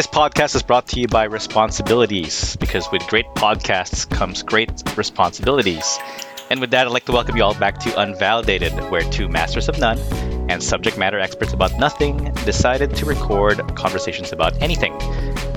This podcast is brought to you by Responsibilities because with great podcasts comes great responsibilities. And with that, I'd like to welcome you all back to Unvalidated, where two masters of none and subject matter experts about nothing decided to record conversations about anything.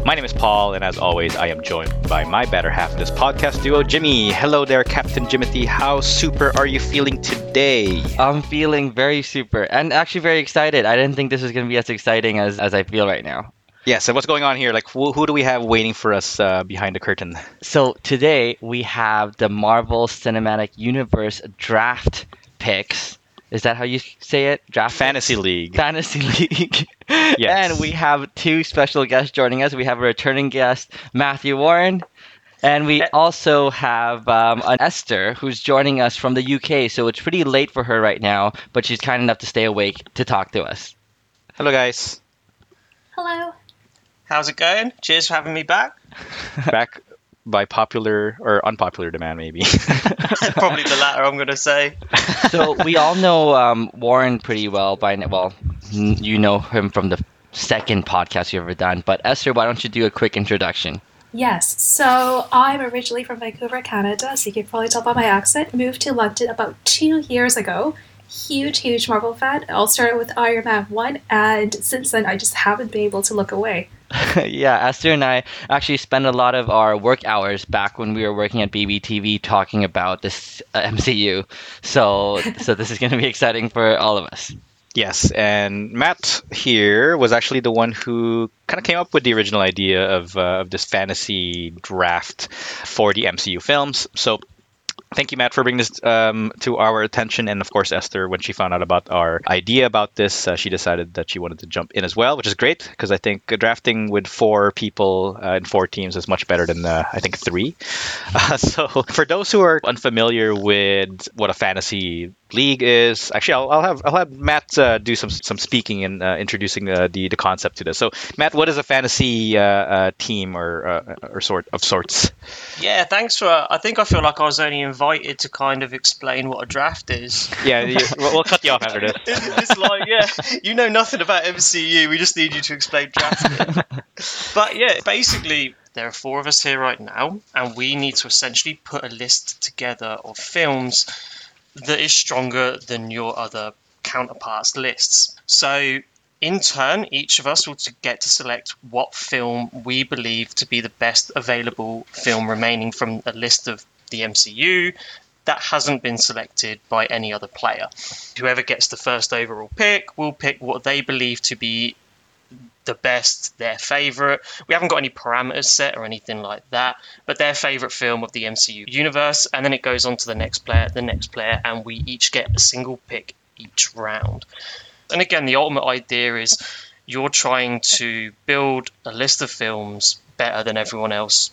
My name is Paul, and as always, I am joined by my better half of this podcast duo, Jimmy. Hello there, Captain Jimothy. How super are you feeling today? I'm feeling very super and actually very excited. I didn't think this was going to be as exciting as, as I feel right now. Yes, and what's going on here? Like, who, who do we have waiting for us uh, behind the curtain? So today we have the Marvel Cinematic Universe draft picks. Is that how you say it? Draft Fantasy League. Fantasy League. Yes. And we have two special guests joining us. We have a returning guest, Matthew Warren. And we also have um, an Esther who's joining us from the UK. So it's pretty late for her right now, but she's kind enough to stay awake to talk to us. Hello, guys. Hello. How's it going? Cheers for having me back. Back by popular or unpopular demand, maybe. Probably the latter, I'm going to say. so we all know um, Warren pretty well by now. Well, you know him from the second podcast you've ever done. But Esther, why don't you do a quick introduction? Yes, so I'm originally from Vancouver, Canada, so you can probably tell by my accent. Moved to London about two years ago. Huge, huge Marvel fan. All started with Iron Man 1, and since then I just haven't been able to look away. yeah, Esther and I actually spent a lot of our work hours back when we were working at BBTV talking about this uh, MCU. So, so this is going to be exciting for all of us. Yes, and Matt here was actually the one who kind of came up with the original idea of, uh, of this fantasy draft for the MCU films. So thank you, Matt, for bringing this um, to our attention. And of course, Esther, when she found out about our idea about this, uh, she decided that she wanted to jump in as well, which is great because I think drafting with four people uh, in four teams is much better than uh, I think three. So, for those who are unfamiliar with what a fantasy league is, actually, I'll, I'll have I'll have Matt uh, do some some speaking and uh, introducing the the concept to this. So, Matt, what is a fantasy team or or sort of sorts? Yeah, thanks for. I think I feel like I was only invited to kind of explain what a draft is. Yeah, you, we'll, we'll cut you off after this. it's like, yeah, you know nothing about MCU. We just need you to explain draft. but yeah, basically, there are four of us here right now, and we need to essentially put a list together of films that is stronger than your other counterparts' lists. So in turn, each of us will get to select what film we believe to be the best available film remaining from a list of the MCU that hasn't been selected by any other player. Whoever gets the first overall pick will pick what they believe to be the best, their favorite. We haven't got any parameters set or anything like that, but their favorite film of the MCU universe, and then it goes on to the next player, the next player, and we each get a single pick each round. And again, the ultimate idea is you're trying to build a list of films better than everyone else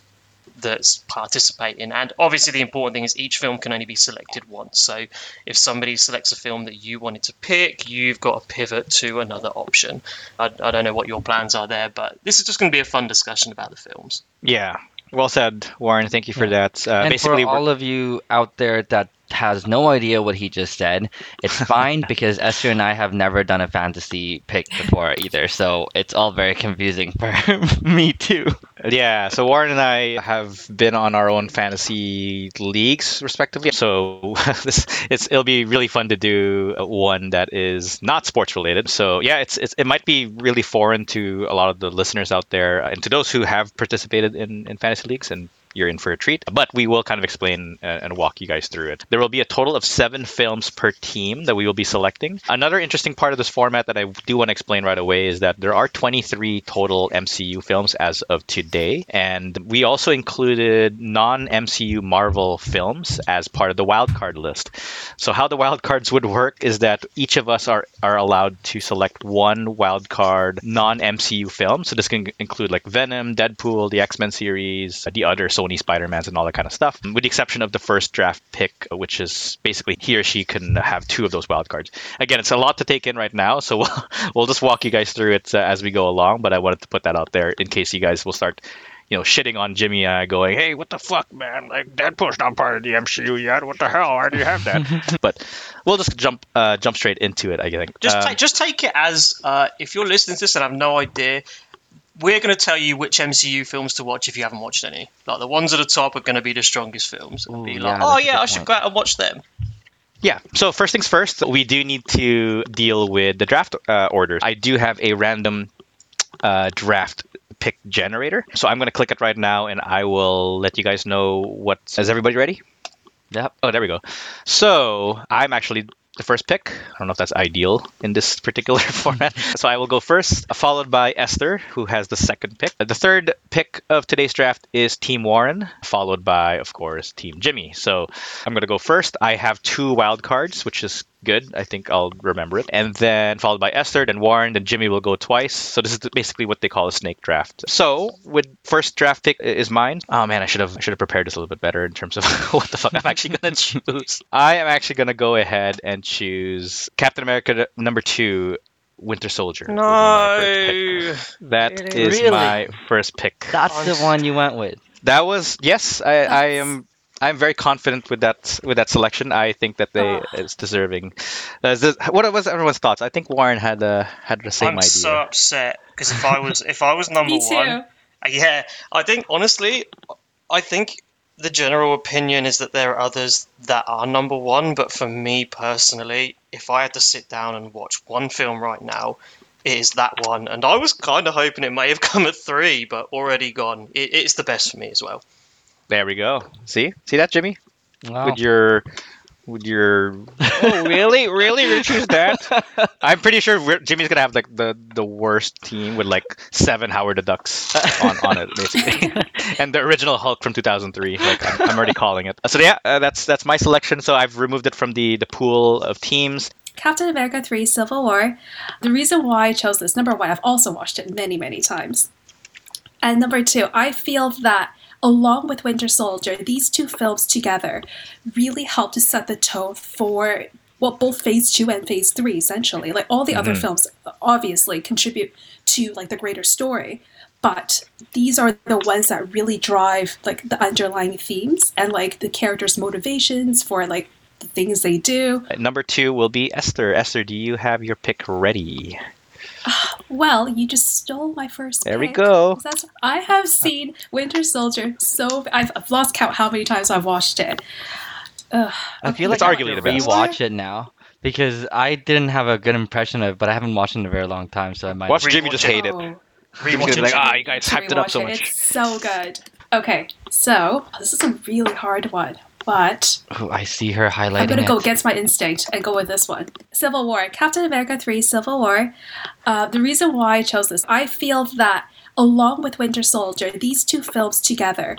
that's participating. And obviously, the important thing is each film can only be selected once. So if somebody selects a film that you wanted to pick, you've got to pivot to another option. I, I don't know what your plans are there, but this is just going to be a fun discussion about the films. Yeah. Well said, Warren. Thank you for Yeah. that. Uh, and basically, for all of you out there that has no idea what he just said, it's fine because Esther and I have never done a fantasy pick before either, so it's all very confusing for me too. Yeah, so Warren and I have been on our own fantasy leagues, respectively. So this it's it'll be really fun to do one that is not sports related. So yeah, it's, it's it might be really foreign to a lot of the listeners out there, uh, and to those who have participated in, in fantasy leagues and you're in for a treat. But we will kind of explain uh, and walk you guys through it. There will be a total of seven films per team that we will be selecting. Another interesting part of this format that I do want to explain right away is that there are 23 total MCU films as of today, and we also included non-MCU Marvel films as part of the wildcard list. So how the wildcards would work is that each of us are are allowed to select one wildcard non-MCU film. So this can include like Venom, Deadpool, the X-Men series, the other Sony Spider-Mans and all that kind of stuff, with the exception of the first draft pick, which is basically he or she can have two of those wildcards. Again, it's a lot to take in right now, so we'll, we'll just walk you guys through it uh, as we go along. But I wanted to put that out there in case you guys will start you know, shitting on Jimmy uh, going, hey, what the fuck, man? Like, Deadpool's not part of the MCU yet. What the hell? Why do you have that? but we'll just jump uh, jump straight into it, I think. Just Um, take, just take it as uh, if you're listening to this and have no idea. We're going to tell you which MCU films to watch if you haven't watched any. Like the ones at the top are going to be the strongest films. And Ooh, be like, that's oh yeah, I should point. go out and watch them. Yeah. So first things first, we do need to deal with the draft uh, orders. I do have a random uh, draft pick generator, so I'm going to click it right now, and I will let you guys know what. Is everybody ready? Yep. Oh, there we go. So I'm actually the first pick. I don't know if that's ideal in this particular format. So I will go first, followed by Esther, who has the second pick. The third pick of today's draft is Team Warren, followed by, of course, Team Jimmy. So I'm going to go first. I have two wild cards, which is good. I think I'll remember it. And then followed by Esther, then Warren, then Jimmy will go twice. So this is basically what they call a snake draft. So with first draft pick is mine. Oh man, I should have I should have prepared this a little bit better in terms of what the fuck I'm actually gonna choose. I am actually gonna go ahead and choose Captain America number two. Winter Soldier. will be my first pick. That is Really? my first pick. That's the one you went with. That was yes. I, I am. I'm very confident with that with that selection. I think that they Oh. it's deserving. Uh, this- what was everyone's thoughts? I think Warren had uh, had the same I'm idea. so upset because if I was if I was number Me too. one, uh, yeah, I think honestly, I think the general opinion is that there are others that are number one, but for me personally, if I had to sit down and watch one film right now, it is that one. And I was kind of hoping it may have come at three, but already gone. It, it's the best for me as well. There we go. See, see that, Jimmy? Wow. With your, with your. Oh, really, really? You choose that? I'm pretty sure Jimmy's gonna have like the the worst team with like seven Howard the Ducks on, on it, basically, and the original Hulk from 2003. Like I'm, I'm already calling it. So yeah, uh, that's that's my selection. So I've removed it from the the pool of teams. Captain America 3 Civil War. The reason why I chose this, number one, I've also watched it many, many times. And number two, I feel that along with Winter Soldier, these two films together really help to set the tone for well, both phase two and phase three, essentially. Like all the other mm-hmm. films obviously contribute to like the greater story. But these are the ones that really drive like the underlying themes and like the characters' motivations for like the things they do. Number two will be Esther. Esther, do you have your pick ready? Well, you just stole my first. There we go. That's, I have seen Winter Soldier so. I've, I've lost count how many times I've watched it. Ugh, I feel It's like I have arguably to the best. rewatch it now because I didn't have a good impression of it, but I haven't watched it in a very long time, so I might. Watch Rewatch Jimmy just it. hate it. oh, Rewatch it. like, ah, you guys to hyped it up so rewatch much. It's so good. Okay, so this is a really hard one, but Ooh, I see her highlighting I'm gonna it. go against my instinct and go with this one. Civil War, Captain America 3 Civil War. Uh, the reason why I chose this, I feel that along with Winter Soldier, these two films together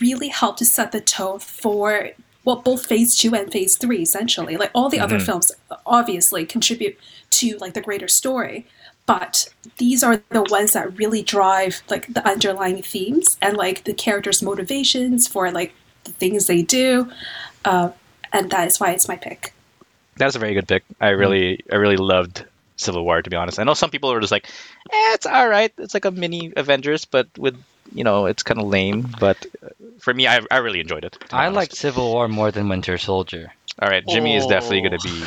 really help to set the tone for well, both phase two and phase three, essentially. Like all the other films obviously contribute to like the greater story. But these are the ones that really drive like the underlying themes and like the characters' motivations for like the things they do. Uh, and that is why it's my pick. That is a very good pick. I really, I really loved Civil War. To be honest, I know some people are just like, eh, it's all right. It's like a mini Avengers, but with you know, it's kind of lame. But uh, for me, I, I really enjoyed it. I honest. like Civil War more than Winter Soldier. All right, Jimmy is definitely Oh. going to be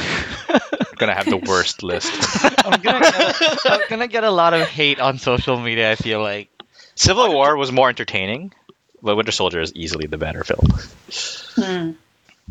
going to have the worst list. I'm gonna, get, I'm gonna get a lot of hate on social media. I feel like. Civil War was more entertaining, but Winter Soldier is easily the better film. Hmm.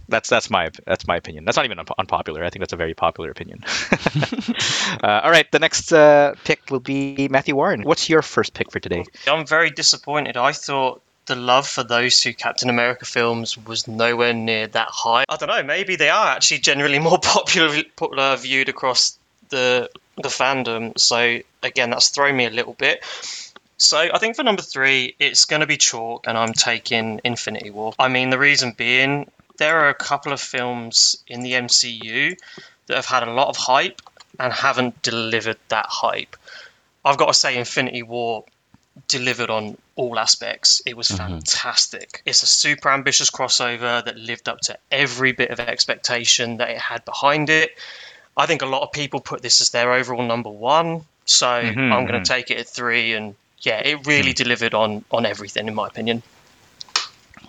That's that's my that's my opinion. That's not even unpo- unpopular. I think that's a very popular opinion. uh, all right, the next uh, pick will be Matthew Warren. What's your first pick for today? I'm very disappointed. I thought the love for those two Captain America films was nowhere near that high. I don't know. Maybe they are actually generally more popular, popular viewed across the the fandom. So again, that's thrown me a little bit. So I think for number three, it's going to be chalk, and I'm taking Infinity War. I mean, the reason being, there are a couple of films in the MCU that have had a lot of hype and haven't delivered that hype. I've got to say, Infinity War delivered on all aspects. It was fantastic. It's a super ambitious crossover that lived up to every bit of expectation that it had behind it. I think a lot of people put this as their overall number one, so Mhm, I'm going to take it at three. And yeah, it really hmm. delivered on on everything, in my opinion.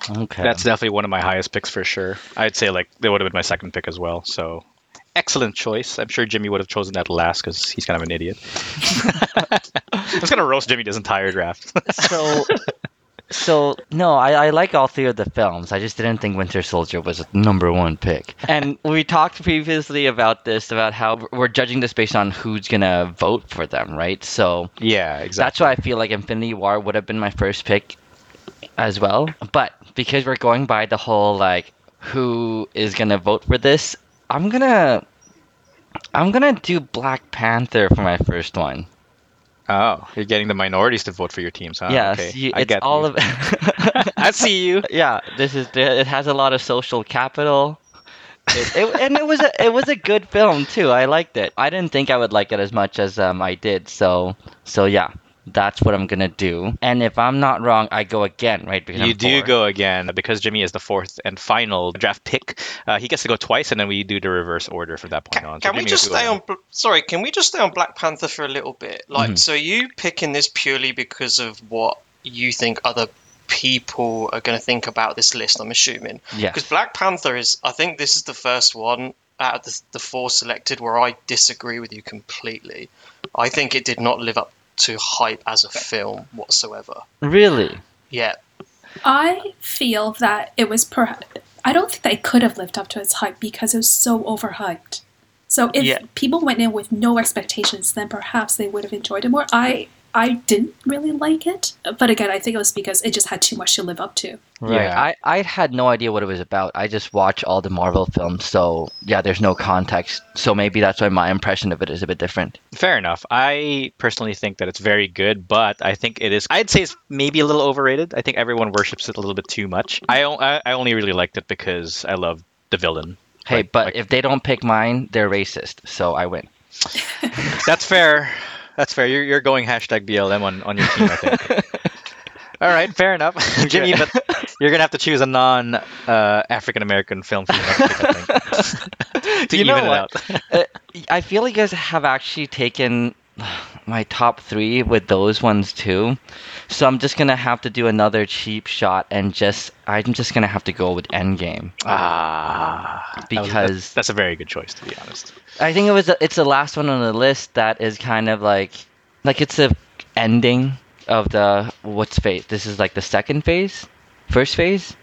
Okay. That's definitely one of my highest picks for sure. I'd say like it would have been my second pick as well. So excellent choice. I'm sure Jimmy would have chosen that last because he's kind of an idiot. I'm just gonna roast Jimmy this entire draft. So, so no, I, I like all three of the films. I just didn't think Winter Soldier was a number one pick. And we talked previously about this, about how we're judging this based on who's gonna vote for them, right? So yeah, exactly. that's why I feel like Infinity War would have been my first pick as well. But because we're going by the whole like who is gonna vote for this, I'm gonna I'm gonna do Black Panther for my first one. Oh, you're getting the minorities to vote for your teams, huh? yes, okay. I it's get all you. of I see you. yeah. This is it has a lot of social capital. It, it, and it was a it was a good film too. I liked it. I didn't think I would like it as much as um, I did. So so yeah, that's what I'm gonna do. And if I'm not wrong, I go again, right? Because You I'm do four. go again because Jimmy is the fourth and final draft pick. Uh, he gets to go twice, and then we do the reverse order from that point Can, on. So can we just gets to go stay on? Sorry, can we just stay on Black Panther for a little bit? Like, Mm-hmm. Mhm. so you picking this purely because of what you think other people are going to think about this list? I'm assuming Yeah. because Black Panther is. I think this is the first one out of the, the four selected where I disagree with you completely. I think it did not live up to hype as a film whatsoever. Really? Yeah, I feel that it was perhaps. I don't think they could have lived up to its hype because it was so overhyped. So if Yeah. people went in with no expectations, then perhaps they would have enjoyed it more. I I didn't really like it, but again, I think it was because it just had too much to live up to. Right. Yeah. I, I had no idea what it was about. I just watch all the Marvel films, so yeah, there's no context. So maybe that's why my impression of it is a bit different. Fair enough. I personally think that it's very good, but I think it is. I'd say it's maybe a little overrated. I think everyone worships it a little bit too much. I I only really liked it because I love the villain. Hey, Like- but like- if they don't pick mine, they're racist, so I win. That's fair. That's fair. You're, you're going hashtag BLM on, on your team, I think. All right, fair enough, Jimmy. But you're gonna have to choose a non uh, African American film for your next pick, I think, to You know even it what? out. Uh, I feel like you guys have actually taken my top three with those ones too. So I'm just gonna have to do another cheap shot and just I'm just gonna have to go with Endgame Ah, that was- because that's a very good choice, to be honest. I think it was it's the last one on the list that is kind of like like it's the ending of the what's phase. This is like the second phase, first phase.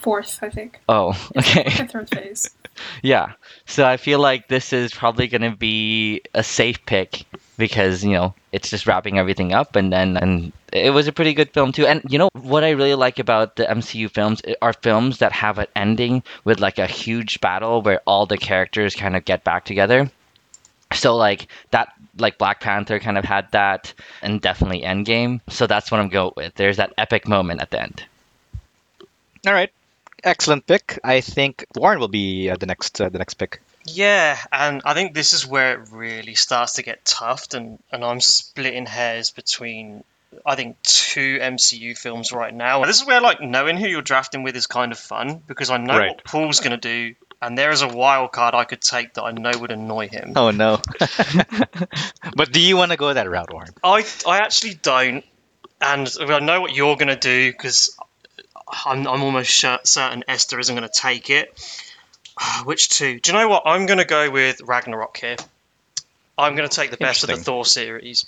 It's like fourth, I think. Oh, okay. Fourth third phase. Yeah. So I feel like this is probably going to be a safe pick because, you know, it's just wrapping everything up and then and it was a pretty good film too. And you know what I really like about the MCU films eh, are films that have an ending with like a huge battle where all the characters kind of get back together. So like that like Black Panther kind of had that and definitely Endgame. So that's what I'm going with. There's that epic moment at the end. All right, excellent pick. I think Warren will be uh, the next uh, the next pick. Yeah, and I think this is where it really starts to get tough, and, and I'm splitting hairs between I think two MCU films right now. This is where like knowing who you're drafting with is kind of fun because I know Right. what Paul's gonna do, and there is a wild card I could take that I know would annoy him. Oh no! but do you want to go that route, Warren? I I actually don't, and I know what you're gonna do because I'm I'm almost cer- certain Esther isn't gonna take it. Which two? Do you know what? I'm gonna go with Ragnarok here. I'm gonna take the best of the Thor series.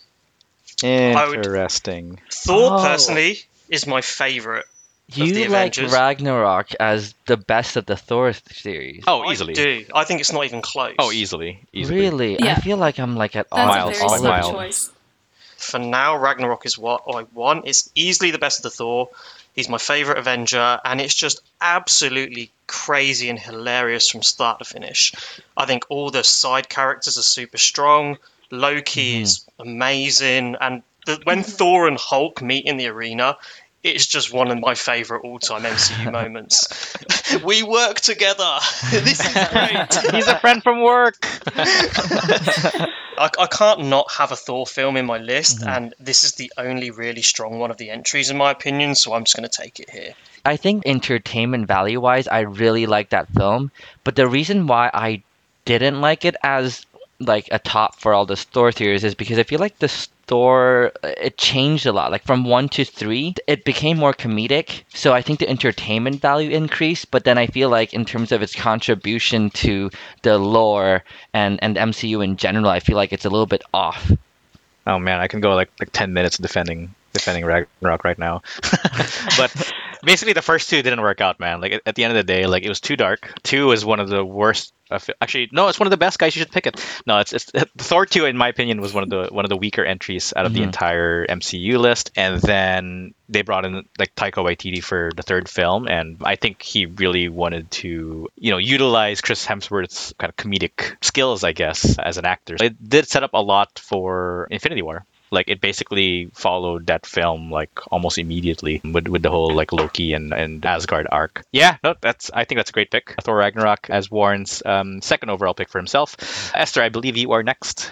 would- Interesting. Thor Oh. personally is my favorite. of the You like Avengers. Ragnarok as the best of the Thor series. Oh, I easily. do. I think it's not even close. Oh, easily. Easily. Really? I feel like I'm like at That's all. Miles, a very all miles. choice. For now, Ragnarok is what I want. It's easily the best of the Thor. He's my favorite Avenger, and it's just absolutely crazy and hilarious from start to finish. I think all the side characters are super strong. Loki mm-hmm. is amazing, and the, when mm-hmm. Thor and Hulk meet in the arena, it's just one of my favorite all-time MCU moments. we work together. this is great. He's a friend from work. I, I can't not have a Thor film in my list, mm-hmm. and this is the only really strong one of the entries, in my opinion. So I'm just going to take it here. I think entertainment value wise, I really like that film. But the reason why I didn't like it as like a top for all the Thor series is because I feel like the Thor it changed a lot. Like from one to three, it became more comedic. So I think the entertainment value increased. But then I feel like in terms of its contribution to the lore and and MCU in general, I feel like it's a little bit off. Oh man, I can go like like ten minutes defending defending Ragnarok right now. but basically, the first two didn't work out, man. Like at the end of the day, like it was too dark. Two is one of the worst actually, no, it's one of the best guys. You should pick it. No, it's, it's Thor two, in my opinion, was one of the one of the weaker entries out of mm-hmm. the entire MCU list. And then they brought in like Taika Waititi for the third film, and I think he really wanted to, you know, utilize Chris Hemsworth's kind of comedic skills, I guess, as an actor. It did set up a lot for Infinity War like it basically followed that film like almost immediately with, with the whole like Loki and, and Asgard arc. Yeah, no, that's I think that's a great pick. Thor Ragnarok as Warren's um, second overall pick for himself. Esther, I believe you are next.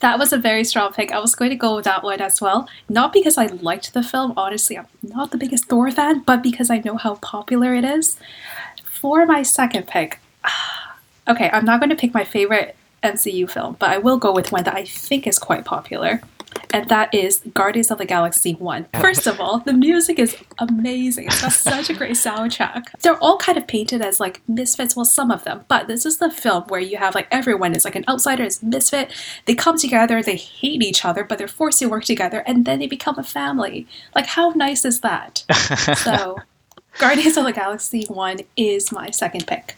That was a very strong pick. I was going to go with that one as well. Not because I liked the film, honestly, I'm not the biggest Thor fan, but because I know how popular it is. For my second pick, okay, I'm not going to pick my favorite MCU film, but I will go with one that I think is quite popular. And that is Guardians of the Galaxy 1. First of all, the music is amazing. It's got such a great soundtrack. They're all kind of painted as like misfits, well, some of them, but this is the film where you have like everyone is like an outsider, is misfit. They come together, they hate each other, but they're forced to work together, and then they become a family. Like, how nice is that? so, Guardians of the Galaxy 1 is my second pick.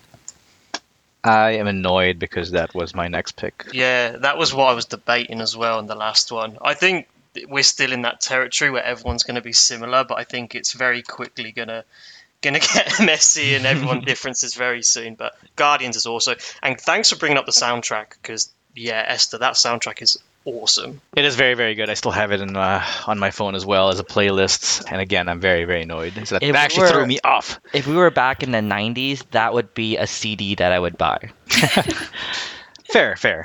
I am annoyed because that was my next pick. Yeah, that was what I was debating as well in the last one. I think we're still in that territory where everyone's going to be similar, but I think it's very quickly going to going to get messy and everyone differences very soon. But Guardians is also, and thanks for bringing up the soundtrack because yeah, Esther, that soundtrack is awesome. It is very, very good. I still have it in, uh, on my phone as well as a playlist. And again, I'm very, very annoyed. So that, actually were, threw me off. If we were back in the 90s, that would be a CD that I would buy. fair, fair.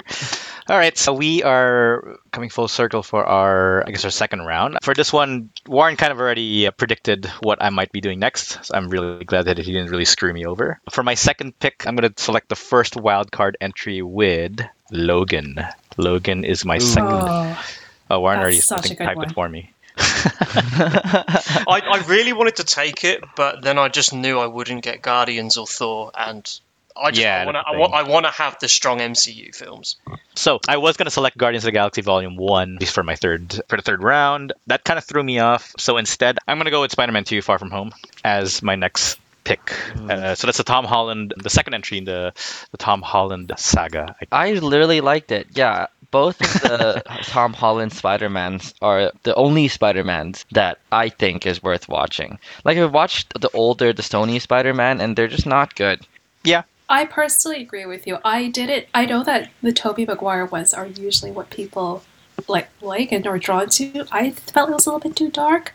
All right, so we are coming full circle for our, I guess, our second round. For this one, Warren kind of already uh, predicted what I might be doing next. So I'm really glad that he didn't really screw me over. For my second pick, I'm going to select the first wildcard entry with Logan. Logan is my Ooh. second. Oh, oh Warren already typed one. it for me. I, I really wanted to take it, but then I just knew I wouldn't get Guardians or Thor, and I just yeah, I want to I, want to have the strong MCU films. So I was going to select Guardians of the Galaxy Volume One for my third for the third round. That kind of threw me off. So instead, I'm going to go with Spider-Man 2: Far From Home as my next pick. Uh, so that's the Tom Holland, the second entry in the, the Tom Holland saga. I literally liked it. Yeah, both of the Tom Holland Spider-Mans are the only Spider-Mans that I think is worth watching. Like I've watched the older, the Sony Spider-Man, and they're just not good. Yeah. I personally agree with you. I did it. I know that the Tobey Maguire ones are usually what people like like and are drawn to. I felt it was a little bit too dark.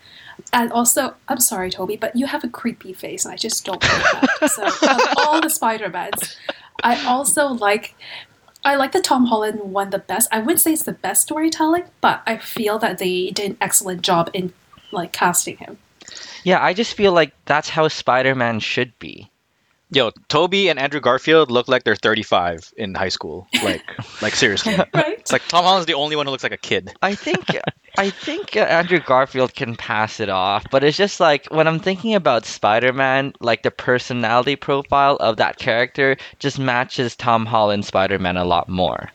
And also, I'm sorry, Tobey, but you have a creepy face, and I just don't like that. so, of all the Spider-Mans, I also like I like the Tom Holland one the best. I wouldn't say it's the best storytelling, but I feel that they did an excellent job in like casting him. Yeah, I just feel like that's how Spider-Man should be. Yo, Tobey and Andrew Garfield look like they're 35 in high school. Like, like seriously. right? It's like Tom Holland's the only one who looks like a kid. I think, I think Andrew Garfield can pass it off, but it's just like when I'm thinking about Spider-Man, like the personality profile of that character just matches Tom Holland Spider-Man a lot more.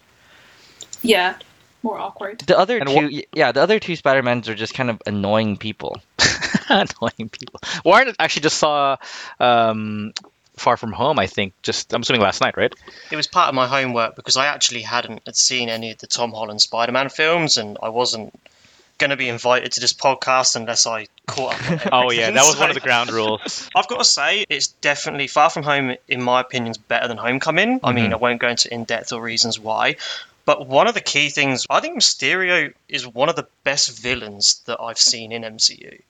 Yeah, more awkward. The other and two, yeah, the other two Spider-Mans are just kind of annoying people. annoying people. Warren actually just saw um, Far From Home, I think, just I'm assuming last night, right? It was part of my homework because I actually hadn't seen any of the Tom Holland Spider-Man films, and I wasn't going to be invited to this podcast unless I caught up. oh yeah, that was so, one of the ground rules. I've got to say, it's definitely Far From Home, in my opinion, is better than Homecoming. Mm-hmm. I mean, mm-hmm. I won't go into in depth or reasons why. But one of the key things, I think Mysterio is one of the best villains that I've seen in MCU.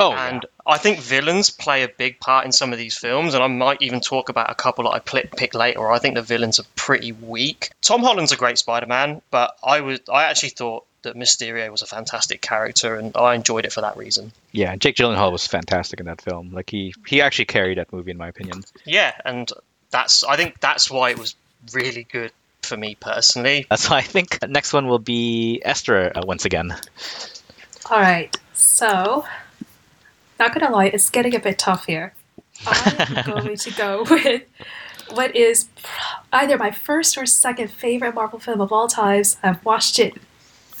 Oh, and yeah. I think villains play a big part in some of these films, and I might even talk about a couple that I pick later. I think the villains are pretty weak. Tom Holland's a great Spider-Man, but I was I actually thought that Mysterio was a fantastic character, and I enjoyed it for that reason. Yeah, Jake Gyllenhaal was fantastic in that film. Like he he actually carried that movie, in my opinion. Yeah, and that's I think that's why it was really good for me personally. That's why I think next one will be Esther uh, once again. All right, so not gonna lie, it's getting a bit tough here. I'm going to go with what is either my first or second favorite Marvel film of all times. I've watched it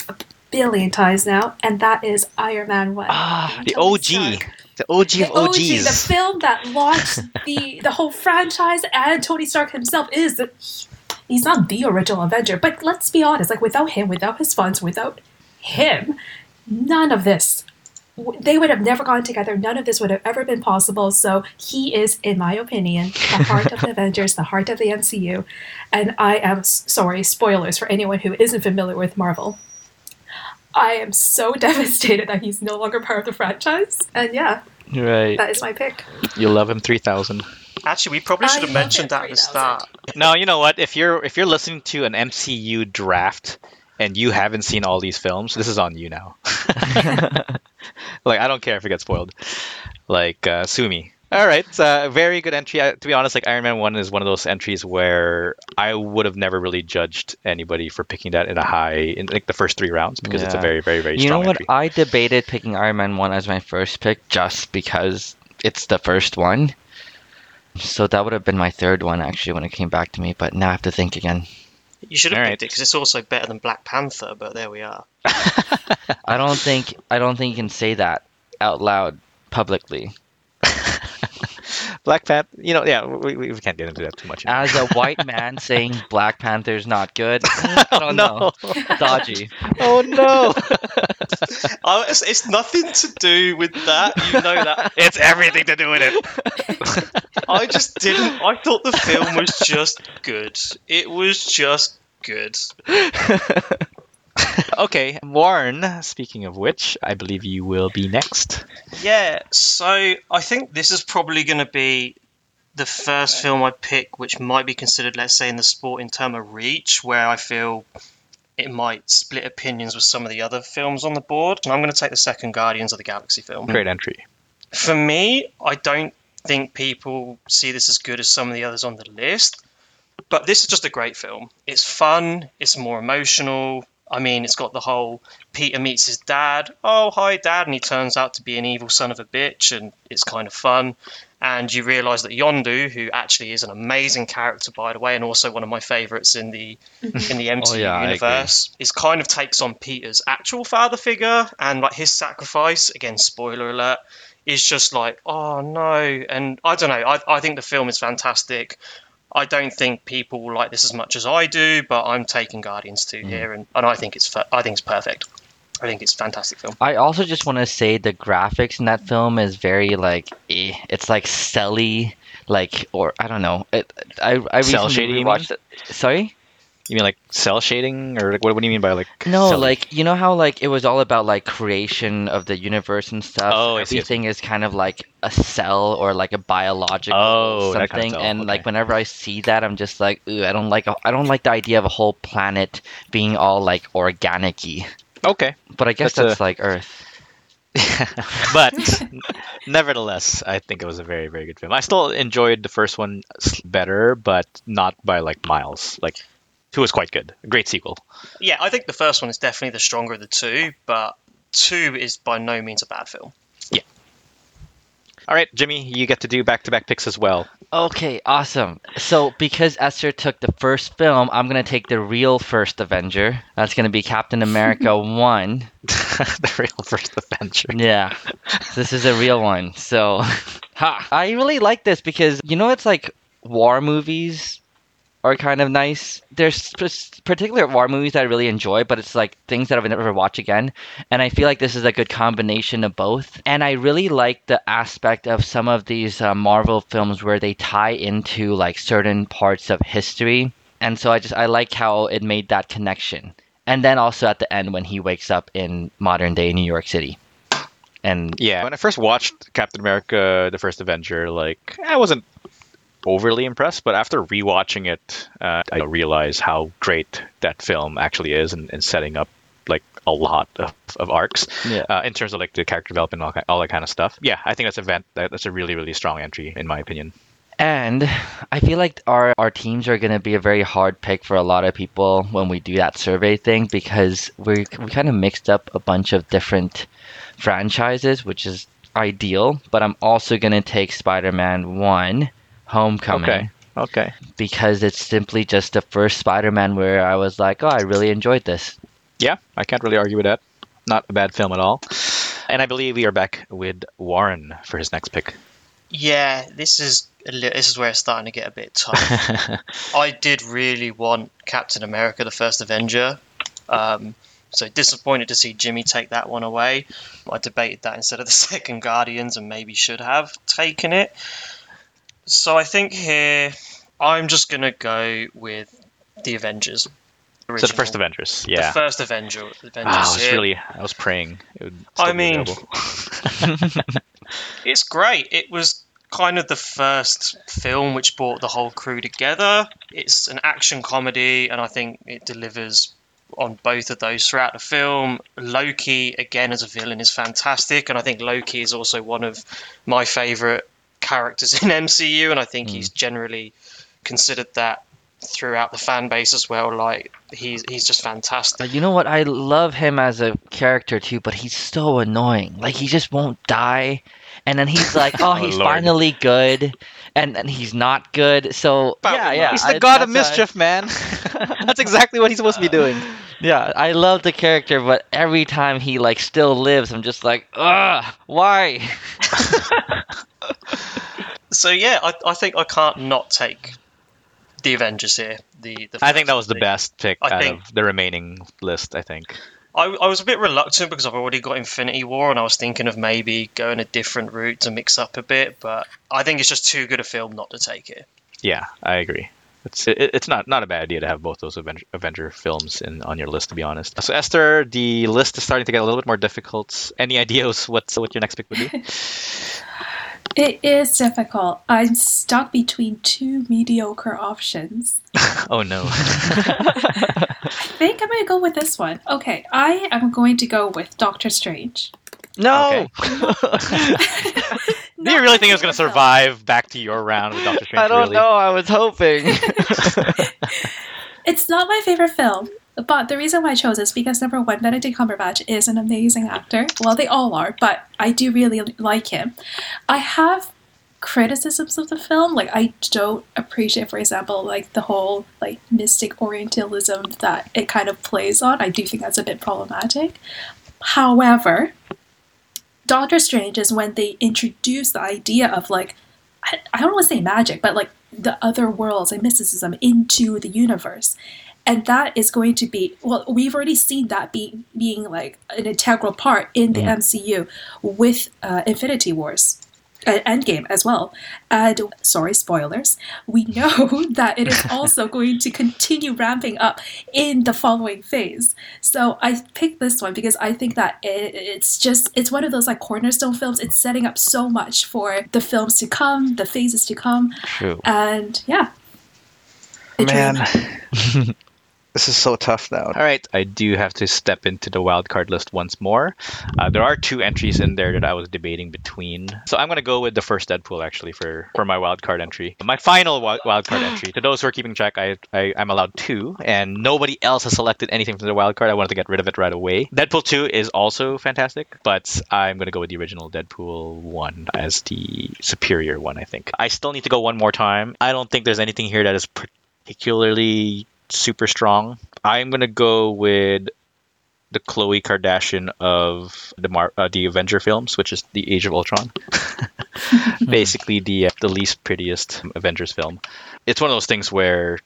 a billion times now, and that is Iron Man One. Ah, the OG. Stark. The OG The of OG, the film that launched the the whole franchise, and Tony Stark himself is the. He's not the original Avenger, but let's be honest. Like without him, without his funds, without him, none of this. W- They would have never gone together. None of this would have ever been possible. So he is, in my opinion, the heart of the Avengers, the heart of the MCU. And I am sorry, spoilers for anyone who isn't familiar with Marvel. I am so devastated that he's no longer part of the franchise. And yeah, Right. that is my pick. You love him 3000. Actually, we probably should have mentioned that at the start. No, you know what? If you're if you're listening to an MCU draft and you haven't seen all these films, this is on you now. like I don't care if it gets spoiled. Like uh, sue me. All right, uh, very good entry. Uh, to be honest, like Iron Man One is one of those entries where I would have never really judged anybody for picking that in a high in like the first three rounds because it's a Yeah. very very very You know what? entry. I debated picking Iron Man 1 as my first pick just because it's the first one. So that would have been my third one actually when it came back to me, but now I have to think again. You should have All picked right. it because it's also better than Black Panther, but there we are. I don't think I don't think you can say that out loud publicly. Black Panther, you know, yeah, we, we we can't get into that too much. As a white man saying Black Panther's not good, oh, I don't know. Dodgy. oh no! Oh, it's, it's nothing to do with that. You know that. it's everything to do with it. I just didn't. I thought the film was just good. It was just good. okay, Warren. Speaking of which, I believe you will be next. Yeah, so I think this is probably going to be the first film I pick, which might be considered, let's say, in the sport in term of reach, where I feel it might split opinions with some of the other films on the board. And I'm going to take the second Guardians of the Galaxy film. Great entry. For me, I don't think people see this as good as some of the others on the list, but this is just a great film. It's fun, it's more emotional. I mean, it's got the whole Peter meets his dad. Oh, hi, dad. And he turns out to be an evil son of a bitch, and it's kind of fun. And you realise that Yondu, who actually is an amazing character, by the way, and also one of my favourites in the in the MCU Oh, yeah, universe, is kind of takes on Peter's actual father figure and like his sacrifice. Again, spoiler alert is just like, oh no. And I don't know. I, I think the film is fantastic. I don't think people will like this as much as I do, but I'm taking Guardians 2 here, and, and I think it's I think it's perfect. I think it's a fantastic film. I also just want to say the graphics in that film is very like eh. it's like celly, like or I don't know. It I I Cell recently shading, you rewatched it. Sorry. You mean like cel shading, or like what? What do you mean by like? No, cell- like you know how like it was all about like creation of the universe and stuff. Oh, I see. Everything is kind of like a cell or like a biological Oh, that kind of something. and like whenever I see that, I'm just like, ooh, I don't like a, I don't like the idea of a whole planet being all like organic-y. Okay, But I guess That's a- like Earth. but nevertheless, I think it was a very very good film. I still enjoyed the first one better, but not by like miles. Like two is quite good. A great sequel. Yeah, I think the first one is definitely the stronger of the two, but two is by no means a bad film. Yeah. All right, Jimmy, you get to do back to back picks as well. Okay, awesome. So because Esther took the first film, I'm gonna take the real first Avenger. That's gonna be Captain America One. the real first Avenger. Yeah, this is a real one. So, ha! I really like this because you know it's like war movies are kind of nice. There's particular war movies that I really enjoy, but it's like things that I would never watch again. And I feel like this is a good combination of both. And I really like the aspect of some of these uh, Marvel films where they tie into like certain parts of history. And so I just I like how it made that connection. And then also at the end when he wakes up in modern day New York City. And Yeah, when I first watched Captain America: The First Avenger, like I wasn't overly impressed, but after rewatching it, uh, I realized how great that film actually is in, in setting up like a lot of, of arcs Yeah. uh, in terms of like the character development, all, all that kind of stuff. Yeah, I think that's a vent, that, that's a really really strong entry in my opinion. And I feel like our, our teams are going to be a very hard pick for a lot of people when we do that survey thing because we we kind of mixed up a bunch of different franchises, which is ideal. But I'm also going to take Spider Man 1 Homecoming Okay. Okay. because it's simply just the first Spider Man where I was like, oh, I really enjoyed this. Yeah, I can't really argue with that. Not a bad film at all. And I believe we are back with Warren for his next pick. Yeah, this is a li- this is where it's starting to get a bit tough. I did really want Captain America: The First Avenger. Um, so disappointed to see Jimmy take that one away. I debated that instead of the second Guardians, and maybe should have taken it. So I think here I'm just gonna go with the Avengers. so the first Avengers. Yeah. The first Avenger. Avengers. Ah, I was here. really, I was praying. It would I mean- It's great. It was kind of the first film which brought the whole crew together. It's an action comedy, and I think it delivers on both of those throughout the film. Loki, again, as a villain, is fantastic, and I think Loki is also one of my favourite characters in MCU, and I think hmm. he's generally considered that throughout the fan base as well. Like he's he's just fantastic. But you know what? I love him as a character too, but he's so annoying. Like he just won't die. And then he's like, "Oh, he's Lord. finally good," and then he's not good. So But yeah, yeah, He's I- the god of that's why- mischief, man. That's exactly what he's supposed to be doing. Yeah, I love the character, but every time he like still lives, I'm just like, ugh, why? So yeah, I, I think I can't not take the Avengers here. The, the I think that was the best pick I out think- of the remaining list. I think. I, I was a bit reluctant because I've already got Infinity War, and I was thinking of maybe going a different route to mix up a bit. But I think it's just too good a film not to take it. Yeah, I agree. It's it, it's not not a bad idea to have both those Avenger, Avenger films in on your list, to be honest. So Esther, the list is starting to get a little bit more difficult. Any ideas what what your next pick would be? It is difficult. I'm stuck between two mediocre options. oh no. I think I'm going to go with this one. Okay, I am going to go with Doctor Strange. No, Do you really think it was going to survive back to your round with Doctor Strange? I don't really? know. I was hoping. It's not my favorite film, but the reason why I chose is because number one, Benedict Cumberbatch is an amazing actor. Well, they all are, but I do really like him. I have criticisms of the film, like I don't appreciate, for example, like the whole like mystic Orientalism that it kind of plays on. I do think that's a bit problematic. However, Doctor Strange is when they introduce the idea of like I, I don't want to say magic, but like the other worlds and mysticism into the universe. And that is going to be well, we've already seen that be being like an integral part in the MCU with uh, Infinity Wars. Uh, Endgame as well. And sorry, spoilers. We know that it is also going to continue ramping up in the following phase. So I picked this one because I think that it, it's just it's one of those like cornerstone films. It's setting up so much for the films to come, the phases to come, True. and yeah. Man. This is so tough now. All right, I do have to step into the wildcard list once more. Uh, there are two entries in there that I was debating between, so I'm gonna go with the first Deadpool actually for for my wildcard entry. My final wild, wild entry. To those who are keeping track, I, I I'm allowed two, and nobody else has selected anything from the wildcard. I wanted to get rid of it right away. Deadpool two is also fantastic, but I'm gonna go with the original Deadpool one as the superior one. I think I still need to go one more time. I don't think there's anything here that is particularly super strong. I'm gonna go with the Khloe Kardashian of the Mar- uh, the Avenger films, which is the Age of Ultron. Basically, the uh, the least prettiest Avengers film. It's one of those things where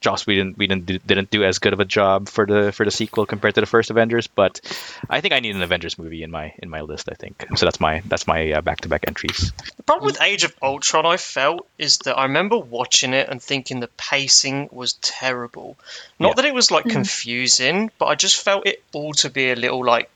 Joss Whedon, Whedon do, didn't do as good of a job for the for the sequel compared to the first Avengers, but I think I need an Avengers movie in my in my list. I think so. That's my that's my uh, back-to-back entries. The problem with Age of Ultron, I felt, is that I remember watching it and thinking the pacing was terrible. Not Yeah. that it was like confusing, but I just felt it all to be a little like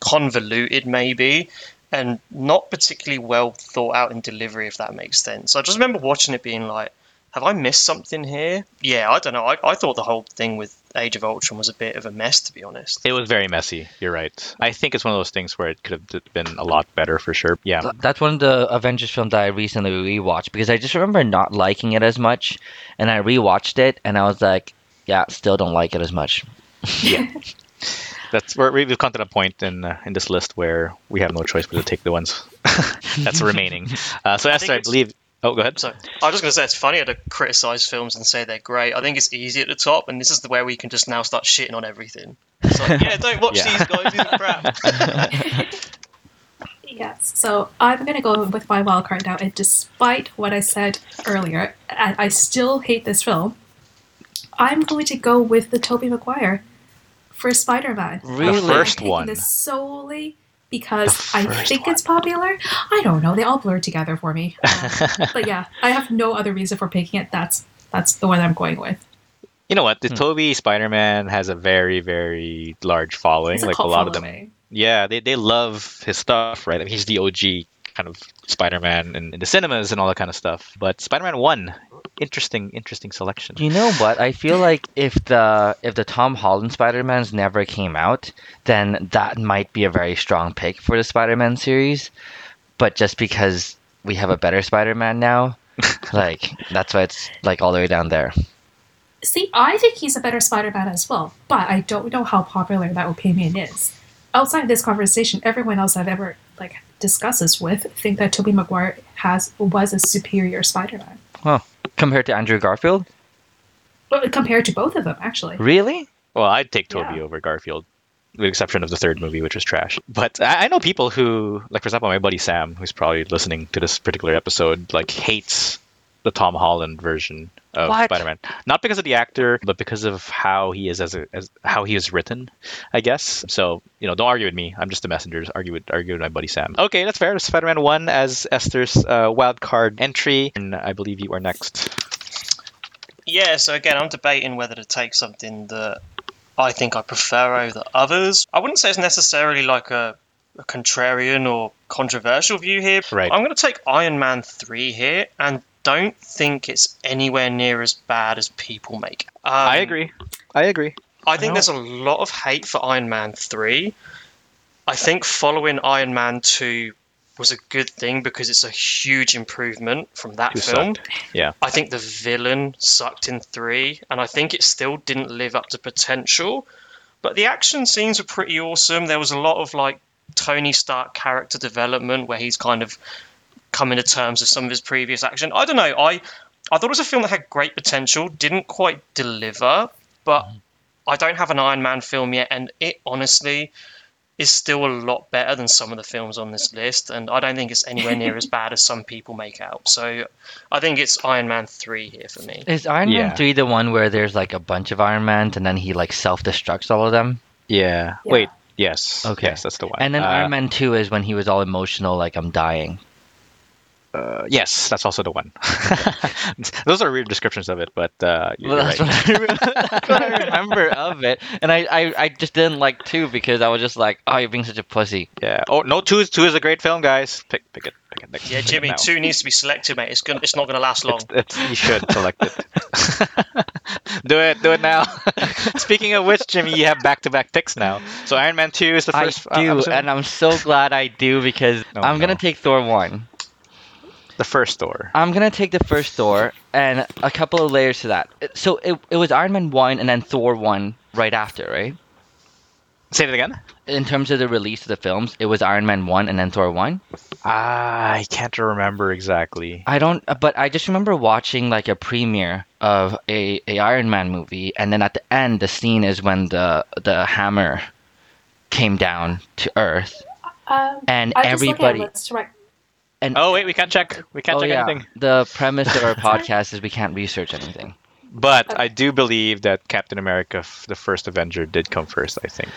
convoluted, maybe, and not particularly well thought out in delivery, if that makes sense. I just remember watching it being like, have I missed something here? Yeah, I don't know. I, I thought the whole thing with Age of Ultron was a bit of a mess, to be honest. It was very messy. You're right. I think it's one of those things where it could have been a lot better for sure. Yeah. That's one of the Avengers films that I recently rewatched because I just remember not liking it as much, and I rewatched it and I was like, yeah, still don't like it as much. yeah. That's where we've come to the point in uh, in this list where we have no choice but to take the ones that's remaining. Uh, so Esther, I, it's- believe. Oh, go ahead. So I was just going to say it's funny to criticize films and say they're great. I think it's easy at the top, and this is the where we can just now start shitting on everything. It's like, yeah, don't watch Yeah. these guys. These are crap. Yes, so I'm going to go with my wild card now, and despite what I said earlier, and I still hate this film, I'm going to go with the Tobey Maguire for Spider-Man. Really? The first one. This solely because I think one. it's popular. I don't know. They all blur together for me. Um, but yeah, I have no other reason for picking it. That's that's the one I'm going with. You know what? The Hmm. Tobey Spider-Man has a very, very large following. A like a cult lot of them. Yeah, they, they love his stuff, right? I mean, he's the OG kind of Spider-Man in, in the cinemas and all that kind of stuff. But Spider-Man One, interesting, interesting selection. You know what? I feel like if the if the Tom Holland Spider-Mans never came out, then that might be a very strong pick for the Spider-Man series. But just because we have a better Spider-Man now, like that's why it's like all the way down there. See, I think he's a better Spider-Man as well, but I don't know how popular that opinion is. Outside this conversation, everyone else I've ever like discussed this with think that Tobey Maguire has was a superior Spider-Man Compared to Andrew Garfield, Well, compared to both of them, actually. really? Well, I'd take Tobey Yeah. over Garfield, with the exception of the third movie, which was trash. But I, I know people who, like for example, my buddy Sam, who's probably listening to this particular episode, like hates the Tom Holland version of What? Spider-Man. Not because of the actor, but because of how he is as, a, as how he is written, I guess. So you know, don't argue with me. I'm just a messenger. Just argue with argue with my buddy Sam. Okay, that's fair. Spider-Man one as Esther's uh, wild card entry, and I believe you are next. Yeah, so again, I'm debating whether to take something that I think I prefer over the others. I wouldn't say it's necessarily like a, a contrarian or controversial view here. Right. I'm going to take Iron Man 3 here and don't think it's anywhere near as bad as people make. Um, I agree. I agree. I think know. there's a lot of hate for Iron Man 3. I think following Iron Man 2 was a good thing because it's a huge improvement from that Two film. sucked. Yeah. I think the villain sucked in 3, and I think it still didn't live up to potential. But the action scenes were pretty awesome. There was a lot of like Tony Stark character development where he's kind of coming to terms with some of his previous action. I don't know. I I thought it was a film that had great potential, didn't quite deliver, but I don't have an Iron Man film yet, and it honestly is still a lot better than some of the films on this list, and I don't think it's anywhere near as bad as some people make out. So I think it's Iron Man 3 here for me. Is Iron Yeah. Man three the one where there's like a bunch of Iron Mans and then he like self destructs all of them? Yeah. Yeah. Wait. Yes. Okay. Yes, that's the one. And then Uh, Iron Man two is when he was all emotional, like I'm dying. Uh, yes, that's also the one. Those are weird descriptions of it, but uh, you're Well, that's, right. what I, re- that's what I remember of it, and I, I, I just didn't like two because I was just like, oh, you're being such a pussy. Yeah. Oh no, two is two is a great film, guys. Pick pick it. Pick it. Pick Yeah, pick it Jimmy, 2 needs to be selected, mate. It's gonna, it's not going to last long. It's, it's, you should select it. do it. Do it now. Speaking of which, Jimmy, you have back-to-back picks now. So Iron Man Two is the first. uh, do, I'm and I'm so glad I do because Oh, I'm gonna take Thor one. The first Thor. I'm gonna take the first Thor and a couple of layers to that. So it, it was Iron Man one and then Thor one right after, right? Say it again. In terms of the release of the films, it was Iron Man one and then Thor one. Ah, I can't remember exactly. I don't, but I just remember watching like a premiere of a, a Iron Man movie, and then at the end, the scene is when the the hammer came down to Earth, Um, and I'm just looking everybody. At lists right And Oh wait, we can't check. We can't oh check yeah, anything. the premise of our podcast is we can't research anything. But I do believe that Captain America, the first Avenger, did come first. I think.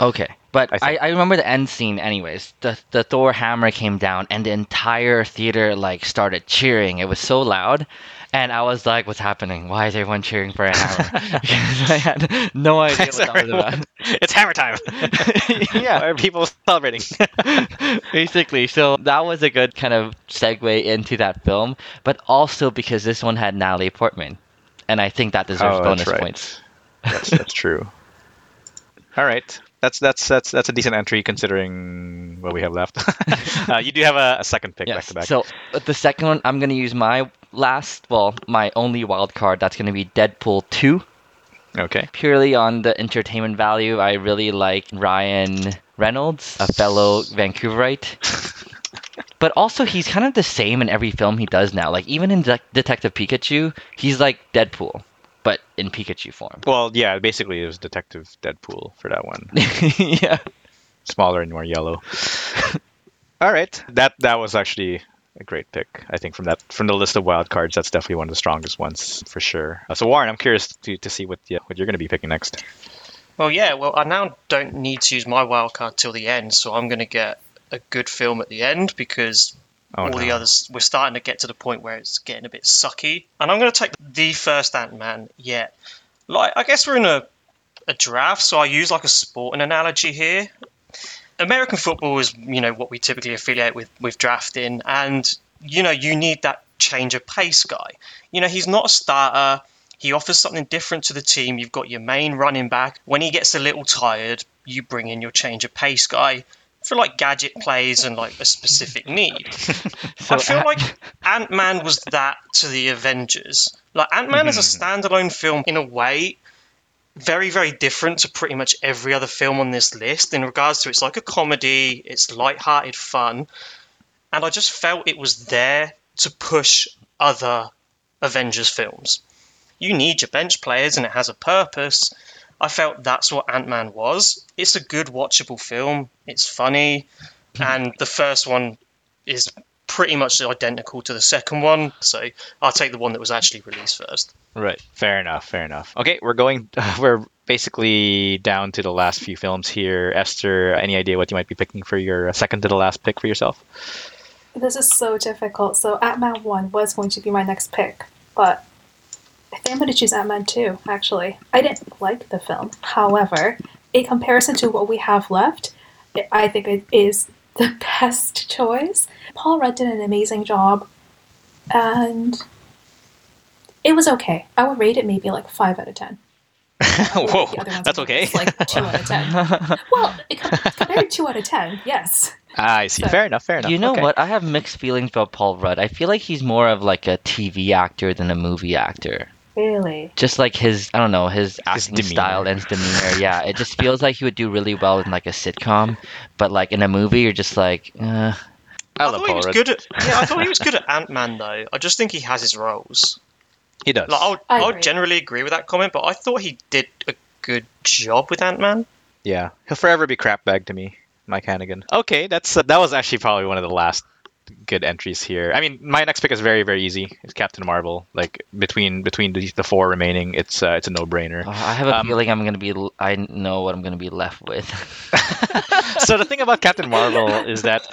Okay, but I I, I, remember the end scene. Anyways, the the Thor hammer came down, and the entire theater like started cheering. It was so loud. And I was like, "What's happening? Why is everyone cheering for a hammer?" because I had no idea what that was about. it's hammer time. yeah, Why are people celebrating? basically. So that was a good kind of segue into that film, but also because this one had Natalie Portman, and I think that deserves Oh, bonus right. points. That's that's true. All right. That's that's that's that's a decent entry considering what we have left. uh, you do have a, a second pick back to back. So uh, the second one, I'm gonna use my last, well, my only wild card. That's gonna be Deadpool two. okay. Purely on the entertainment value, I really like Ryan Reynolds, a fellow Vancouverite. but also, he's kind of the same in every film he does now. Like even in De- Detective Pikachu, he's like Deadpool, but in Pikachu form. Well, yeah. Basically, it was Detective Deadpool for that one. yeah. Smaller and more yellow. All right. That that was actually a great pick. I think from that from the list of wild cards, that's definitely one of the strongest ones for sure. Uh, so Warren, I'm curious to, to see what you, what you're going to be picking next. Well, yeah. Well, I now don't need to use my wild card till the end, so I'm going to get a good film at the end because Oh, all no. the others we're starting to get to the point where it's getting a bit sucky. And I'm going to take the first Ant Man yet. Like, I guess we're in a a draft, so I use like a sporting analogy here. American football is, you know, what we typically affiliate with with drafting, and you know, you need that change of pace guy. You know, he's not a starter. He offers something different to the team. You've got your main running back. When he gets a little tired, you bring in your change of pace guy for like gadget plays and like a specific need. So I feel like Ant Man was that to the Avengers. Like Ant Man is a mm-hmm. standalone film in a way, very very different to pretty much every other film on this list in regards to it's like a comedy, it's light-hearted fun, and I just felt it was there to push other Avengers films. You need your bench players, and it has a purpose. I felt that's what Ant Man was. It's a good watchable film. It's funny, and the first one is pretty much identical to the second one. So I'll take the one that was actually released first. Right. Fair enough. Fair enough. Okay, we're going. we're basically down to the last few films here. Esther, any idea what you might be picking for your uh, second to the last pick for yourself? This is so difficult. So Ant Man 1 was going to be my next pick, but I think I'm going to choose Ant Man 2, actually. I didn't like the film. However, in comparison to what we have left, I think it is the best choice. Paul Rudd did an amazing job, and it was okay. I would rate it maybe like 5 out of 10. Whoa, The other ones that's okay. Like 2 out of 10. well, compared to 2 out of 10, yes. Ah, I see. So- Fair enough. Fair enough. You know Okay. what? I have mixed feelings about Paul Rudd. I feel like he's more of like a TV actor than a movie actor. Really. Just like his, I don't know, his acting demeanor. style and his demeanor. Yeah, it just feels like he would do really well in like a sitcom, but like in a movie, you're just like, uh, I I thought he was Rudd. good at yeah, I thought he was good at Ant Man though. I just think he has his roles. He does. Like I would, I I would agree. generally agree with that comment, but I thought he did a good job with Ant Man. Yeah, he'll forever be crap bag to me, Mike Hannigan. Okay, that's uh, that was actually probably one of the last good entries here. I mean, my next pick is very very easy. It's Captain Marvel. Like between between the, the four remaining, it's uh, it's a no brainer. oh, I have a Um, feeling I'm gonna be. I know what I'm gonna be left with. so the thing about Captain Marvel is that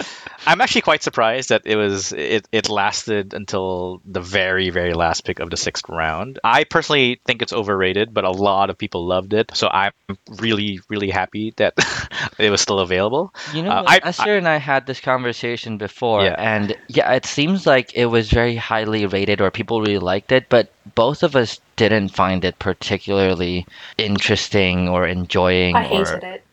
I'm actually quite surprised that it was it, it lasted until the very very last pick of the sixth round. I personally think it's overrated, but a lot of people loved it. So I'm really really happy that it was still available. You know, Uh. I- Esther and I had this conversation before, Yeah. and yeah, it seems like it was very highly rated or people really liked it, but both of us didn't find it particularly interesting or enjoying. I or... hated it.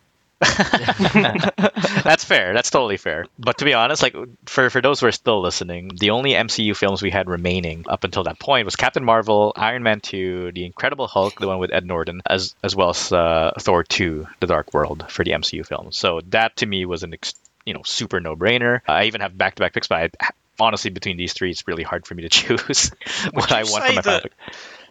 That's fair. That's totally fair. But to be honest, like for for those who are still listening, the only MCU films we had remaining up until that point was Captain Marvel, Iron Man 2, The Incredible Hulk, the one with Ed Norton, as as well as uh, Thor 2, The Dark World for the MCU films. So that to me was an ex- you know super no brainer. I even have back to back picks, but I, honestly between these three, it's really hard for me to choose what I want from my that-.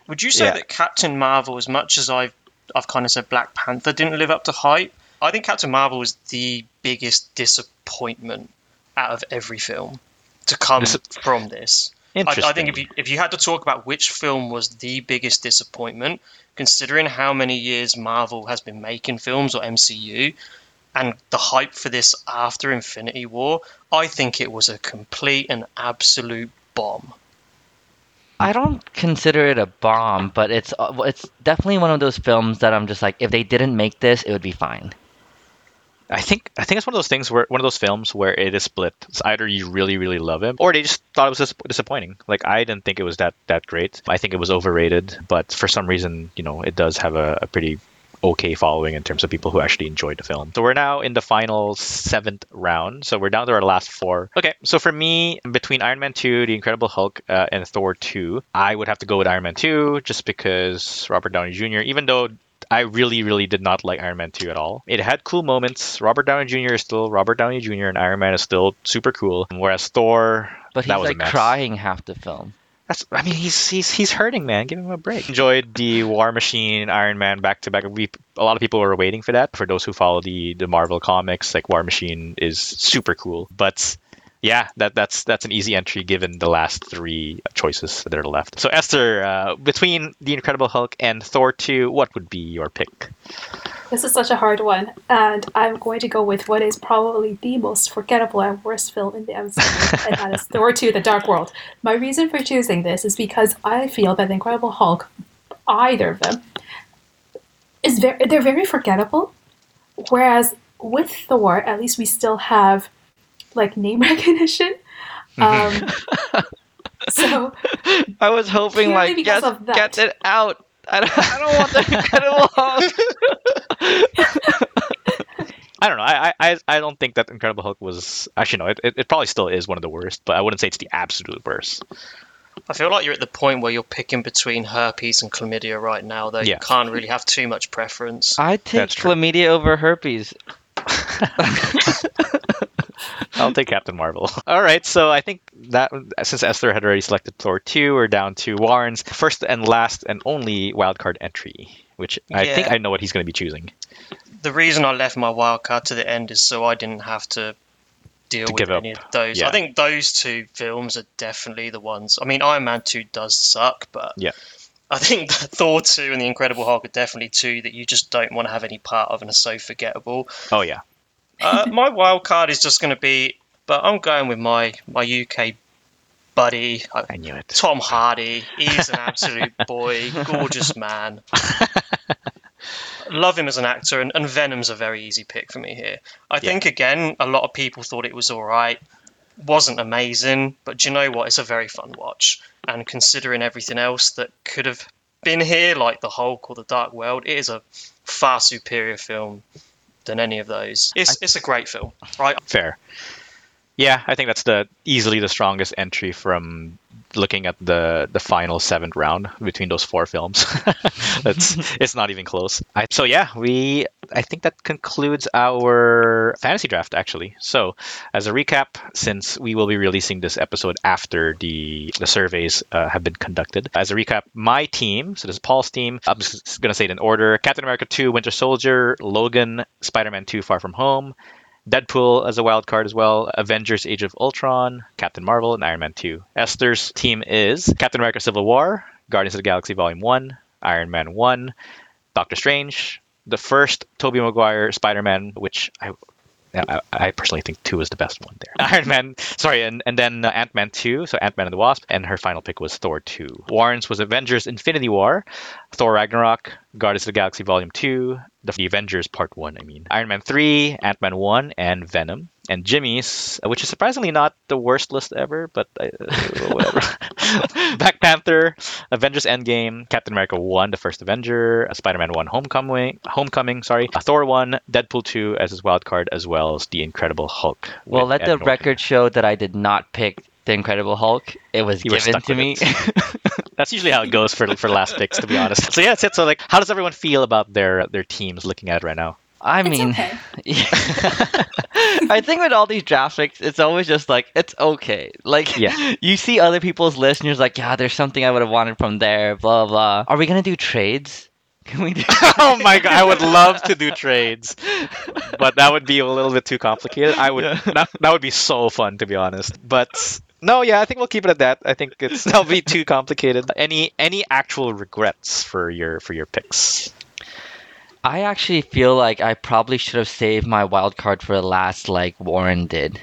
Would you say Yeah. that Captain Marvel, as much as I've I've kind of said Black Panther didn't live up to hype, I think Captain Marvel was the biggest disappointment out of every film to come from this. I, I think if you if you had to talk about which film was the biggest disappointment, considering how many years Marvel has been making films or MCU, and the hype for this after Infinity War, I think it was a complete and absolute bomb. I don't consider it a bomb, but it's uh, it's definitely one of those films that I'm just like, if they didn't make this, it would be fine. I think I think it's one of those things where one of those films where it is split. It's either you really really love him, or they just thought it was dis- disappointing. Like I didn't think it was that that great. I think it was overrated, but for some reason, you know, it does have a, a pretty okay following in terms of people who actually enjoyed the film. So we're now in the final seventh round. So we're down to our last four. Okay, so for me, between Iron Man 2, The Incredible Hulk, uh, and Thor 2, I would have to go with Iron Man 2 just because Robert Downey Jr., even though I really, really did not like Iron Man 2 at all. It had cool moments. Robert Downey Jr. is still Robert Downey Jr., and Iron Man is still super cool. Whereas Thor, But he's that was like crying half the film. That's, I mean, he's he's he's hurting, man. Give him a break. Enjoyed the War Machine, Iron Man back to back. We a lot of people were waiting for that. For those who follow the the Marvel comics, like War Machine is super cool. But yeah, that that's that's an easy entry given the last three choices that are left. So Esther, uh, between the Incredible Hulk and Thor two, what would be your pick? This is such a hard one, and I'm going to go with what is probably the most forgettable and worst film in the MCU, and that is Thor 2 The Dark World. My reason for choosing this is because I feel that The Incredible Hulk, either of them, is very they're very forgettable. Whereas with Thor, at least we still have like name recognition. Um, so I was hoping like because get get it out. I don't, I don't want the Incredible Hulk. I don't know. I, I I don't think that Incredible Hulk was actually no. It, it, it probably still is one of the worst, but I wouldn't say it's the absolute worst. I feel like you're at the point where you're picking between herpes and chlamydia right now, though. Yeah. You can't really have too much preference. I take chlamydia over herpes. I'll take Captain Marvel. All right, so I think that since Esther had already selected Thor 2, we're down to Warren's first and last and only wildcard entry, which I think I know what he's going to be choosing. The reason I left my wild card to the end is so I didn't have to deal To with any up. of those. Yeah. I think those two films are definitely the ones. I mean, Iron Man 2 does suck, but Yeah. I think that Thor 2 and The Incredible Hulk are definitely two that you just don't want to have any part of and are so forgettable. Oh yeah, Uh, my wild card is just going to be, but I'm going with my, my UK buddy, uh, I knew it. Tom Hardy. He's an absolute boy, gorgeous man. Love him as an actor, and, and Venom's a very easy pick for me here. I think again, a lot of people thought it was all right, wasn't amazing, but do you know what? It's a very fun watch, and considering everything else that could have been here, like the Hulk or the Dark World, it is a far superior film than any of those. It's it's a great film, right? Fair. Yeah, I think that's the easily the strongest entry from looking at the the final seventh round between those four films. it's it's not even close. I, so yeah, we I think that concludes our fantasy draft actually. So as a recap, since we will be releasing this episode after the the surveys uh, have been conducted, as a recap, my team, so this is Paul's team. I'm just gonna say it in order: Captain America 2, Winter Soldier, Logan, Spider-Man 2, Far From Home. Deadpool as a wild card as well, Avengers Age of Ultron, Captain Marvel, and Iron Man 2. Esther's team is Captain America Civil War, Guardians of the Galaxy Volume 1, Iron Man 1, Doctor Strange, the first Tobey Maguire Spider Man, which I. I, I personally think two is the best one there. Iron Man, sorry, and, and then uh, Ant Man 2, so Ant Man and the Wasp, and her final pick was Thor 2. Warren's was Avengers Infinity War, Thor Ragnarok, Guardians of the Galaxy Volume 2, the Avengers Part 1, I mean. Iron Man 3, Ant Man 1, and Venom. And Jimmy's, which is surprisingly not the worst list ever, but uh, whatever. Black Panther, Avengers Endgame, Captain America 1, the first Avenger, Spider Man 1, Homecoming, Homecoming, sorry, Thor 1, Deadpool 2 as his wild card, as well as The Incredible Hulk. Well, let Ed the Norton. record show that I did not pick the Incredible Hulk. It was You given to me. That's usually how it goes for for last picks, to be honest. So yeah, that's it. So like, how does everyone feel about their their teams looking at it right now? I it's mean, okay. I think with all these draft picks, it's always just like it's okay. Like Yeah. you see other people's lists, and you're just like, yeah, there's something I would have wanted from there. Blah blah. Are we gonna do trades? Can we do? oh my god, I would love to do trades, but that would be a little bit too complicated. I would Yeah. that, that would be so fun to be honest. But no, yeah, I think we'll keep it at that. I think it's that'll be too complicated. Any any actual regrets for your for your picks? I actually feel like I probably should have saved my wild card for the last, like Warren did,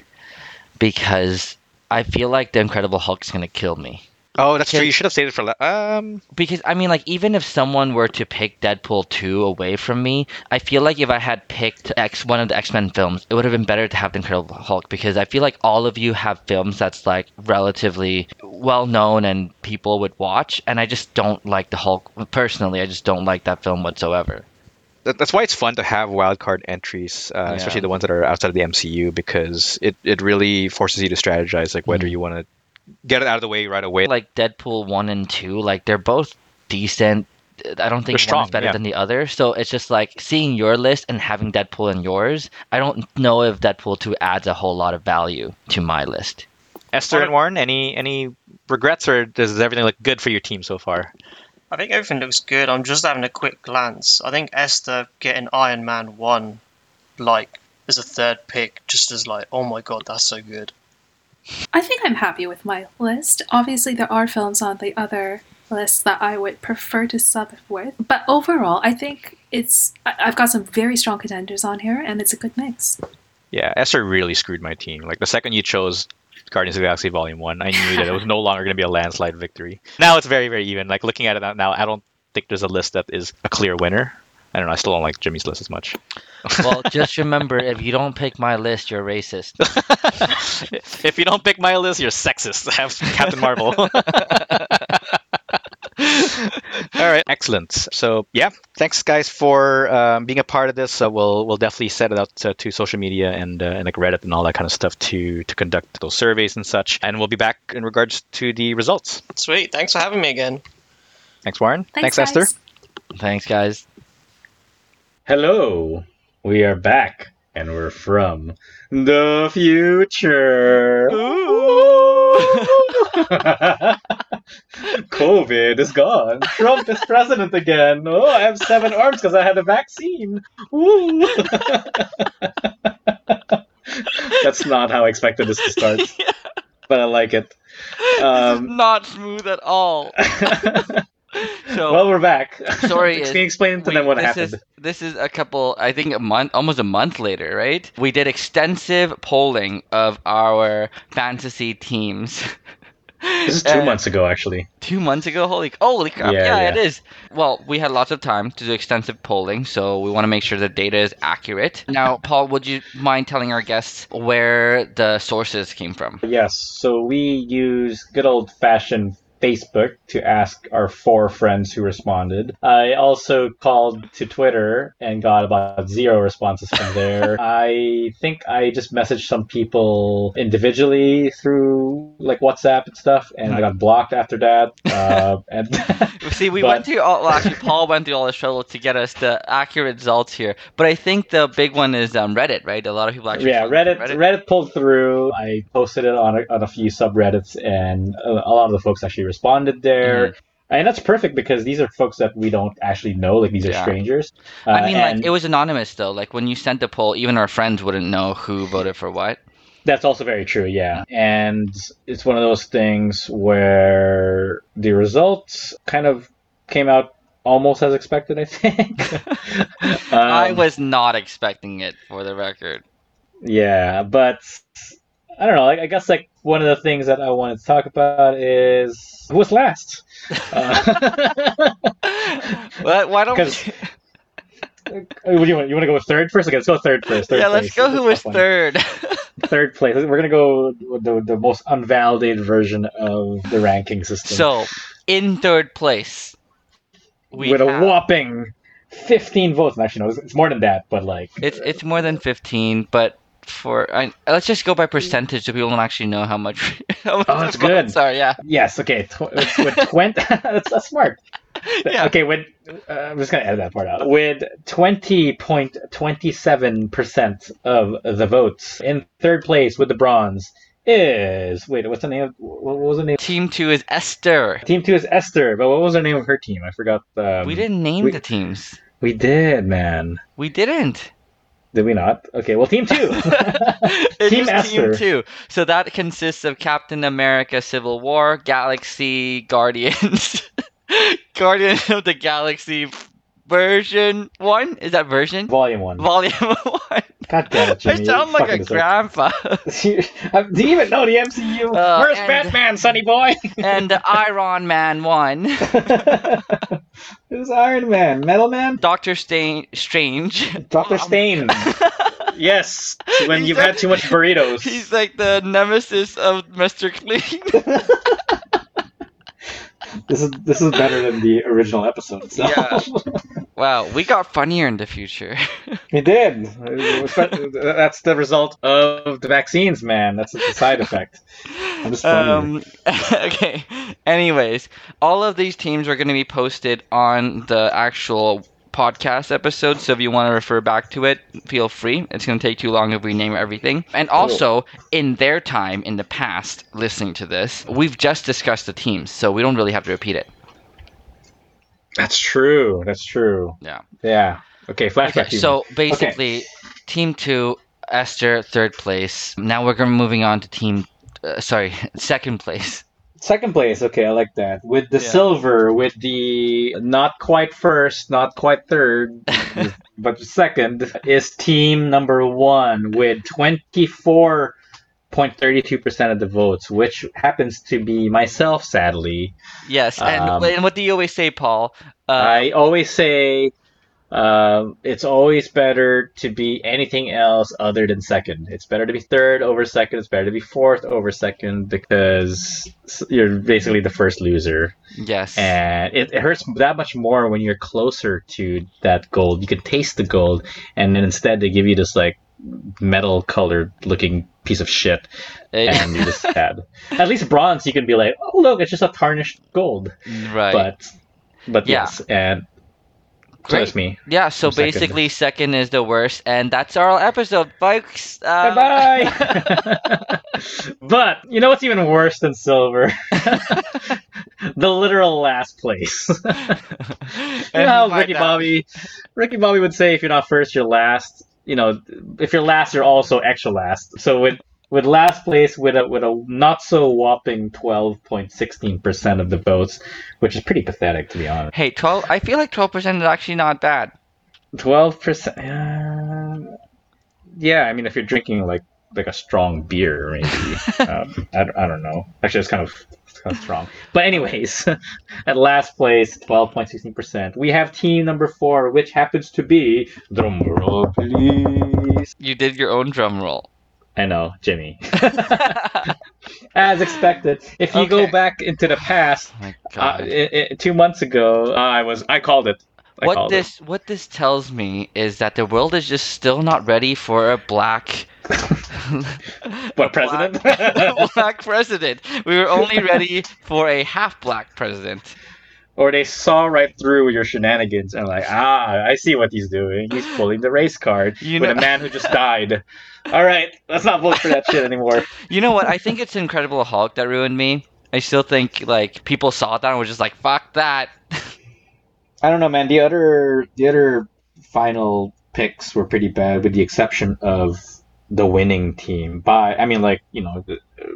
because I feel like the Incredible Hulk's gonna kill me. Oh, that's true. You should have saved it for. la- Um, because I mean, like, even if someone were to pick Deadpool two away from me, I feel like if I had picked X one of the X Men films, it would have been better to have the Incredible Hulk because I feel like all of you have films that's like relatively well known and people would watch, and I just don't like the Hulk personally. I just don't like that film whatsoever. That, that's why it's fun to have wildcard entries, uh, Yeah. especially the ones that are outside of the MCU, because it, it really forces you to strategize, like whether Mhm. you want to get it out of the way right away. Like Deadpool one and two, like they're both decent. I don't think They're one strong, is better yeah. than the other. So it's just like seeing your list and having Deadpool in yours. I don't know if Deadpool two adds a whole lot of value to my list. Esther and Warren, any any regrets, or does everything look good for your team so far? I think everything looks good. I'm just having a quick glance. I think Esther getting Iron Man 1, like, as a third pick, just as like, oh my god, that's so good. I think I'm happy with my list. Obviously, there are films on the other lists that I would prefer to sub with, but overall, I think it's. I've got some very strong contenders on here, and it's a good mix. Yeah, Esther really screwed my team. Like the second you chose Guardians of the Galaxy Volume One, I knew that it was no longer going to be a landslide victory. Now it's very very even. Like looking at it now, I don't think there's a list that is a clear winner. I don't know. I still don't like Jimmy's list as much. Well, just remember, if you don't pick my list, you're racist. if you don't pick my list, you're sexist. Have Captain Marvel. All right, excellent. So yeah, thanks guys for um, being a part of this. So we'll we'll definitely set it out to, to social media and uh, and like Reddit and all that kind of stuff to to conduct those surveys and such. And we'll be back in regards to the results. Sweet, thanks for having me again. Thanks, Warren. Thanks, Esther. guys. Thanks, guys. Hello, we are back, and we're from the future. COVID is gone. Trump is president again. Oh, I have seven arms because I had a vaccine. That's not how I expected this to start, but I like it. Um, Not smooth at all. So, well, we're back. sorry Can you explain to we- them what this happened? Is, this is a couple, I think a month, almost a month later, right? We did extensive polling of our fantasy teams. This is two Uh, months ago, actually. Two months ago, holy, holy crap! Yeah, Yeah, yeah. it is. Well, we had lots of time to do extensive polling, so we want to make sure the data is accurate. Now, Paul, would you mind telling our guests where the sources came from? Yes, so we use good old fashioned Facebook to ask our four friends who responded. I also called to Twitter and got about zero responses from there. I think I just messaged some people individually through like WhatsApp and stuff, and I got blocked after that. Uh, and See, we But- went through all. Well, actually, Paul went through all this trouble to get us the accurate results here. But I think the big one is um, Reddit, right? A lot of people actually. yeah, found Reddit, Reddit pulled through. I posted it on a, on a few subreddits, and a, a lot of the folks actually responded there. And that's perfect because these are folks that we don't actually know. Like these are Yeah. strangers. Uh, I mean, like it was anonymous though. Like when you sent the poll, even our friends wouldn't know who voted for what. that's also very true. Yeah, and it's one of those things where the results kind of came out almost as expected. I think. I Um, was not expecting it, for the record. Yeah, but I don't know. Like, I guess like one of the things that I wanted to talk about is who was last. Uh, What? Why don't We... what do you want? You want to go with third first? Okay, let's go third first. Third yeah, let's go. Who was third? Third place. We're gonna go with the, the most unvalidated version of the ranking system. so, in third place, we with a whopping 15 votes. Actually, no, it's, it's more than that. But like, It's it's more than fifteen, but for I, let's just go by percentage so people don't actually know how much. how much Oh, that's good. Sorry, yeah. yes, okay. Tw- with, with 20, that's, that's smart. Yeah. Okay, with uh, I'm just gonna edit that part out. With 20.27 percent of the votes in third place with the bronze is wait, what's the name? Of, what was the name? Team two is Esther. Team two is Esther, but what was the name of her team? I forgot. Um, we didn't name we- the teams. We did, man. We didn't. Did we not? Okay, well, team two. Team Team two. So that consists of Captain America: Civil War, Galaxy Guardians, Guardian of the Galaxy version one. Is that version? Volume one. Volume one. God damn it, I sound like a grandpa. Do you even know the MCU? Uh, Where's and- Batman, sonny boy? and Iron Man 1. Who's Iron Man? Metal Man? Doctor Stain- Strange. Doctor Stain. yes, when He's you've a- had too much burritos. He's like the nemesis of Mr. Clean. This is this is better than the original episode itself. Yeah. wow, we got funnier in the future. We did. That's the result of the vaccines, man. That's the side effect. I'm just. Um, okay. Anyways, all of these teams are going to be posted on the actual podcast episode. So if you want to refer back to it, feel free. It's going to take too long if we name everything. And also, in their time in the past listening to this, we've just discussed the teams, so we don't really have to repeat it. That's true. That's true. Yeah. Yeah. Okay. Flashback. Okay, so basically, team two, Esther, third place. Now we're going to moving on to team. Uh, sorry, second place. Second place, okay, I like that. With the Yeah. silver, with the not quite first, not quite third, but second is team number one with 24.32% of the votes, which happens to be myself, sadly. Yes, and, Um, and what do you always say, Paul? Uh, I always say um, it's always better to be anything else other than second. It's better to be third over second. It's better to be fourth over second because you're basically the first loser. yes. And it, it hurts that much more when you're closer to that gold. You can taste the gold, and then instead they give you this like metal colored looking piece of shit, and you're just sad. At least bronze, you can be like, oh look, it's just a tarnished gold. right. But but Yeah. yes, and Great. that's me. yeah, so I'm basically, second is the worst, and that's our episode, folks. Uh, Bye bye. but you know what's even worse than silver? the literal last place. you know how Ricky Bobby, Ricky Bobby would say, if you're not first, you're last. You know, if you're last, you're also extra last. So with with last place with a with a not so whopping twelve point sixteen percent of the votes, which is pretty pathetic to be honest. Hey, twelve. I feel like twelve percent is actually not bad. Twelve percent. Uh, yeah, I mean, if you're drinking like like a strong beer, maybe. um, I, I don't know. Actually, it's kind of it's kind of strong. But anyways, at last place, twelve point sixteen percent. We have team number four, which happens to be drum roll, please. You did your own drum roll. I know, Jimmy. As expected. If you go back into the past, Oh my uh, God. i i two months ago, uh, I was I called it. I what called it. this what this tells me is that the world is just still not ready for a black What president? black, black president. We were only ready for a half black president. Or they saw right through your shenanigans and like, ah, I see what he's doing. He's pulling the race card You with a man who just died. All right, let's not vote for that shit anymore. You know what? I think it's Incredible Hulk that ruined me. I still think like people saw that and were just like, "Fuck that." I don't know, man. The other the other final picks were pretty bad, with the exception of the winning team. By I mean, like you know,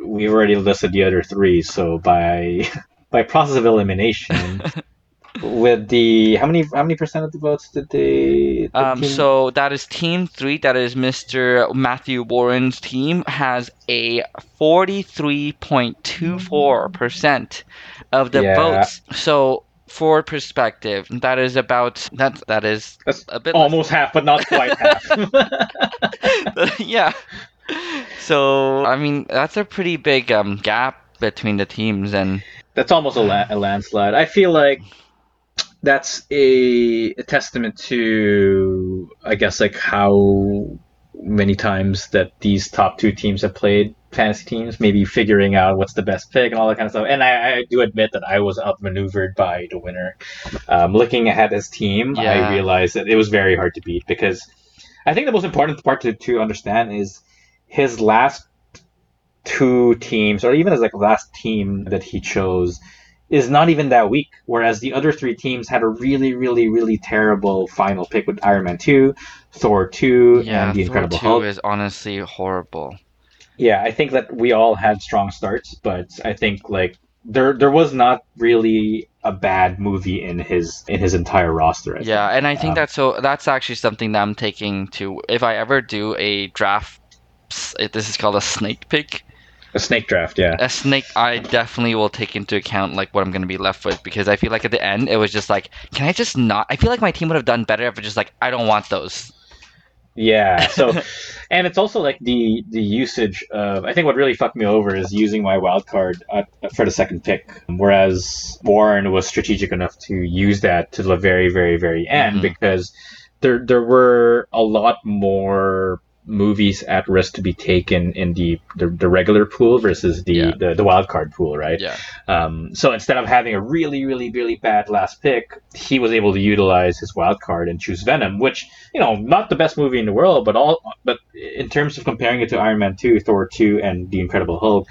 we've already listed the other three, so by by process of elimination. With the how many how many percent of the votes did they? the Um, team- so that is Team Three. That is Mr. Matthew Warren's team has a forty-three point two four percent of the Yeah. votes. So for perspective, that is about that. That is That's a bit less- almost half, but not quite half. yeah. So I mean, that's a pretty big um, gap between the teams, and That's almost a, la- a landslide. I feel like that's a, a testament to, I guess, like how many times that these top two teams have played fantasy teams, maybe figuring out what's the best pick and all that kind of stuff. And I, I do admit that I was outmaneuvered by the winner. Um, looking at his team, Yeah. I realized that it was very hard to beat because I think the most important part to, to understand is his last two teams, or even as like last team that he chose, is not even that weak. Whereas the other three teams had a really, really, really terrible final pick with Iron Man two, Thor two, yeah, and the Thor Incredible two Hulk. is honestly horrible. Yeah, I think that we all had strong starts, but I think like there there was not really a bad movie in his in his entire roster. I Yeah, think. and I think Um, that's so. That's actually something that I'm taking to. If I ever do a draft, this is called a snake pick. A snake draft. Yeah, A snake, I definitely will take into account like what I'm going to be left with because I feel like at the end it was just like, can I just not? I feel like my team would have done better if it just like I don't want those. yeah. So, and it's also like the the usage of. I think what really fucked me over is using my wild card uh, for the second pick, whereas Warren was strategic enough to use that to the very, very, very end Mhm. because there there were a lot more movies at risk to be taken in the the, the regular pool versus the, Yeah. the the wild card pool, right? Yeah. Um, so instead of having a really, really, really bad last pick, he was able to utilize his wild card and choose Venom, which you know, not the best movie in the world, but all, but in terms of comparing it to Iron Man two, Thor two, and The Incredible Hulk,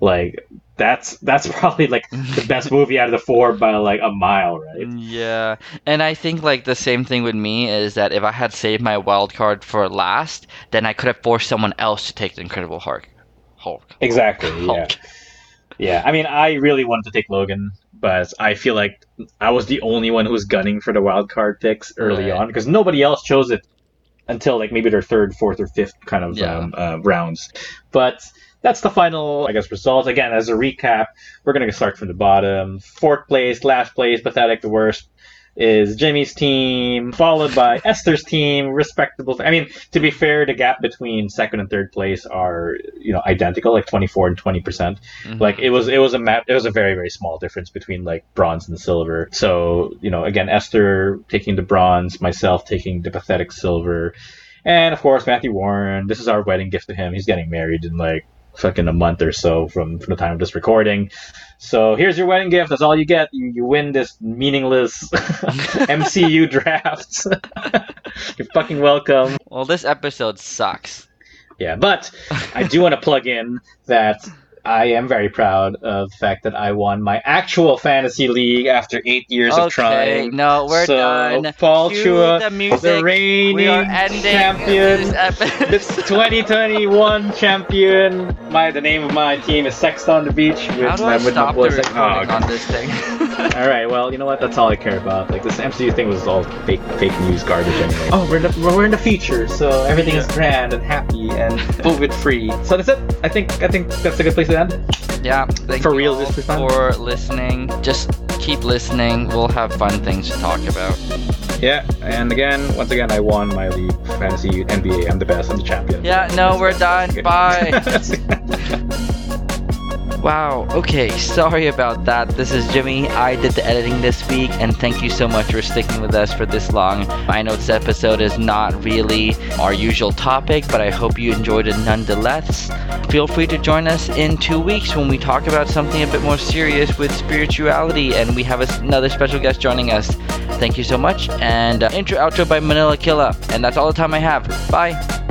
like that's that's probably like the best movie out of the four by like a mile, right? Yeah, and I think like the same thing with me is that if I had saved my wild card for last, then I could have forced someone else to take the Incredible Hulk. Hulk. Exactly. Yeah. Hulk. Yeah. I mean, I really wanted to take Logan, but I feel like I was the only one who was gunning for the wild card picks early Right. on because nobody else chose it until like maybe their third, fourth, or fifth kind of Yeah. um, uh, rounds. But that's the final, I guess, result. Again, as a recap, we're gonna start from the bottom. Fourth place, last place, pathetic, the worst. Is Jimmy's team, followed by Esther's team, respectable. I mean, to be fair, the gap between second and third place are, you know, identical, like twenty four and twenty percent. Mhm. Like it was, it was a map. It was a very, very small difference between like bronze and silver. So you know, again, Esther taking the bronze, myself taking the pathetic silver, and of course Matthew Warren. This is our wedding gift to him. He's getting married in like fucking a month or so from from the time of this recording. So here's your wedding gift. That's all you get. You, you win this meaningless MCU draft. You're fucking welcome. Well, this episode sucks. Yeah, but I do want to plug in that I am very proud of the fact that I won my actual fantasy league after eight years okay, of trying. no, we're so, done. Paul Cue Chua, the music. the reigning we are ending champion, this episode. 2021 champion. My the name of my team is Sex on the Beach. With, How do I with my stop the boys. recording Oh, on this thing? all right, well, you know what? That's all I care about. Like this MCU thing was all fake, fake news garbage anyway. Oh, we're in the, we're in the feature, so everything is grand and happy and COVID free. So that's it. I think I think that's a good place to end. yeah, thank For you real this time? for listening. Just keep listening. We'll have fun things to talk about. Yeah, and again, once again, I won my league, fantasy NBA. I'm the best. I'm the champion. Yeah, no, we're done. Bye. Wow. Okay. Sorry about that. This is Jimmy. I did the editing this week, and thank you so much for sticking with us for this long. I know this episode is not really our usual topic, but I hope you enjoyed it nonetheless. Feel free to join us in two weeks when we talk about something a bit more serious with spirituality, and we have another special guest joining us. Thank you so much, and uh, intro outro by Manila Killa, and that's all the time I have. Bye.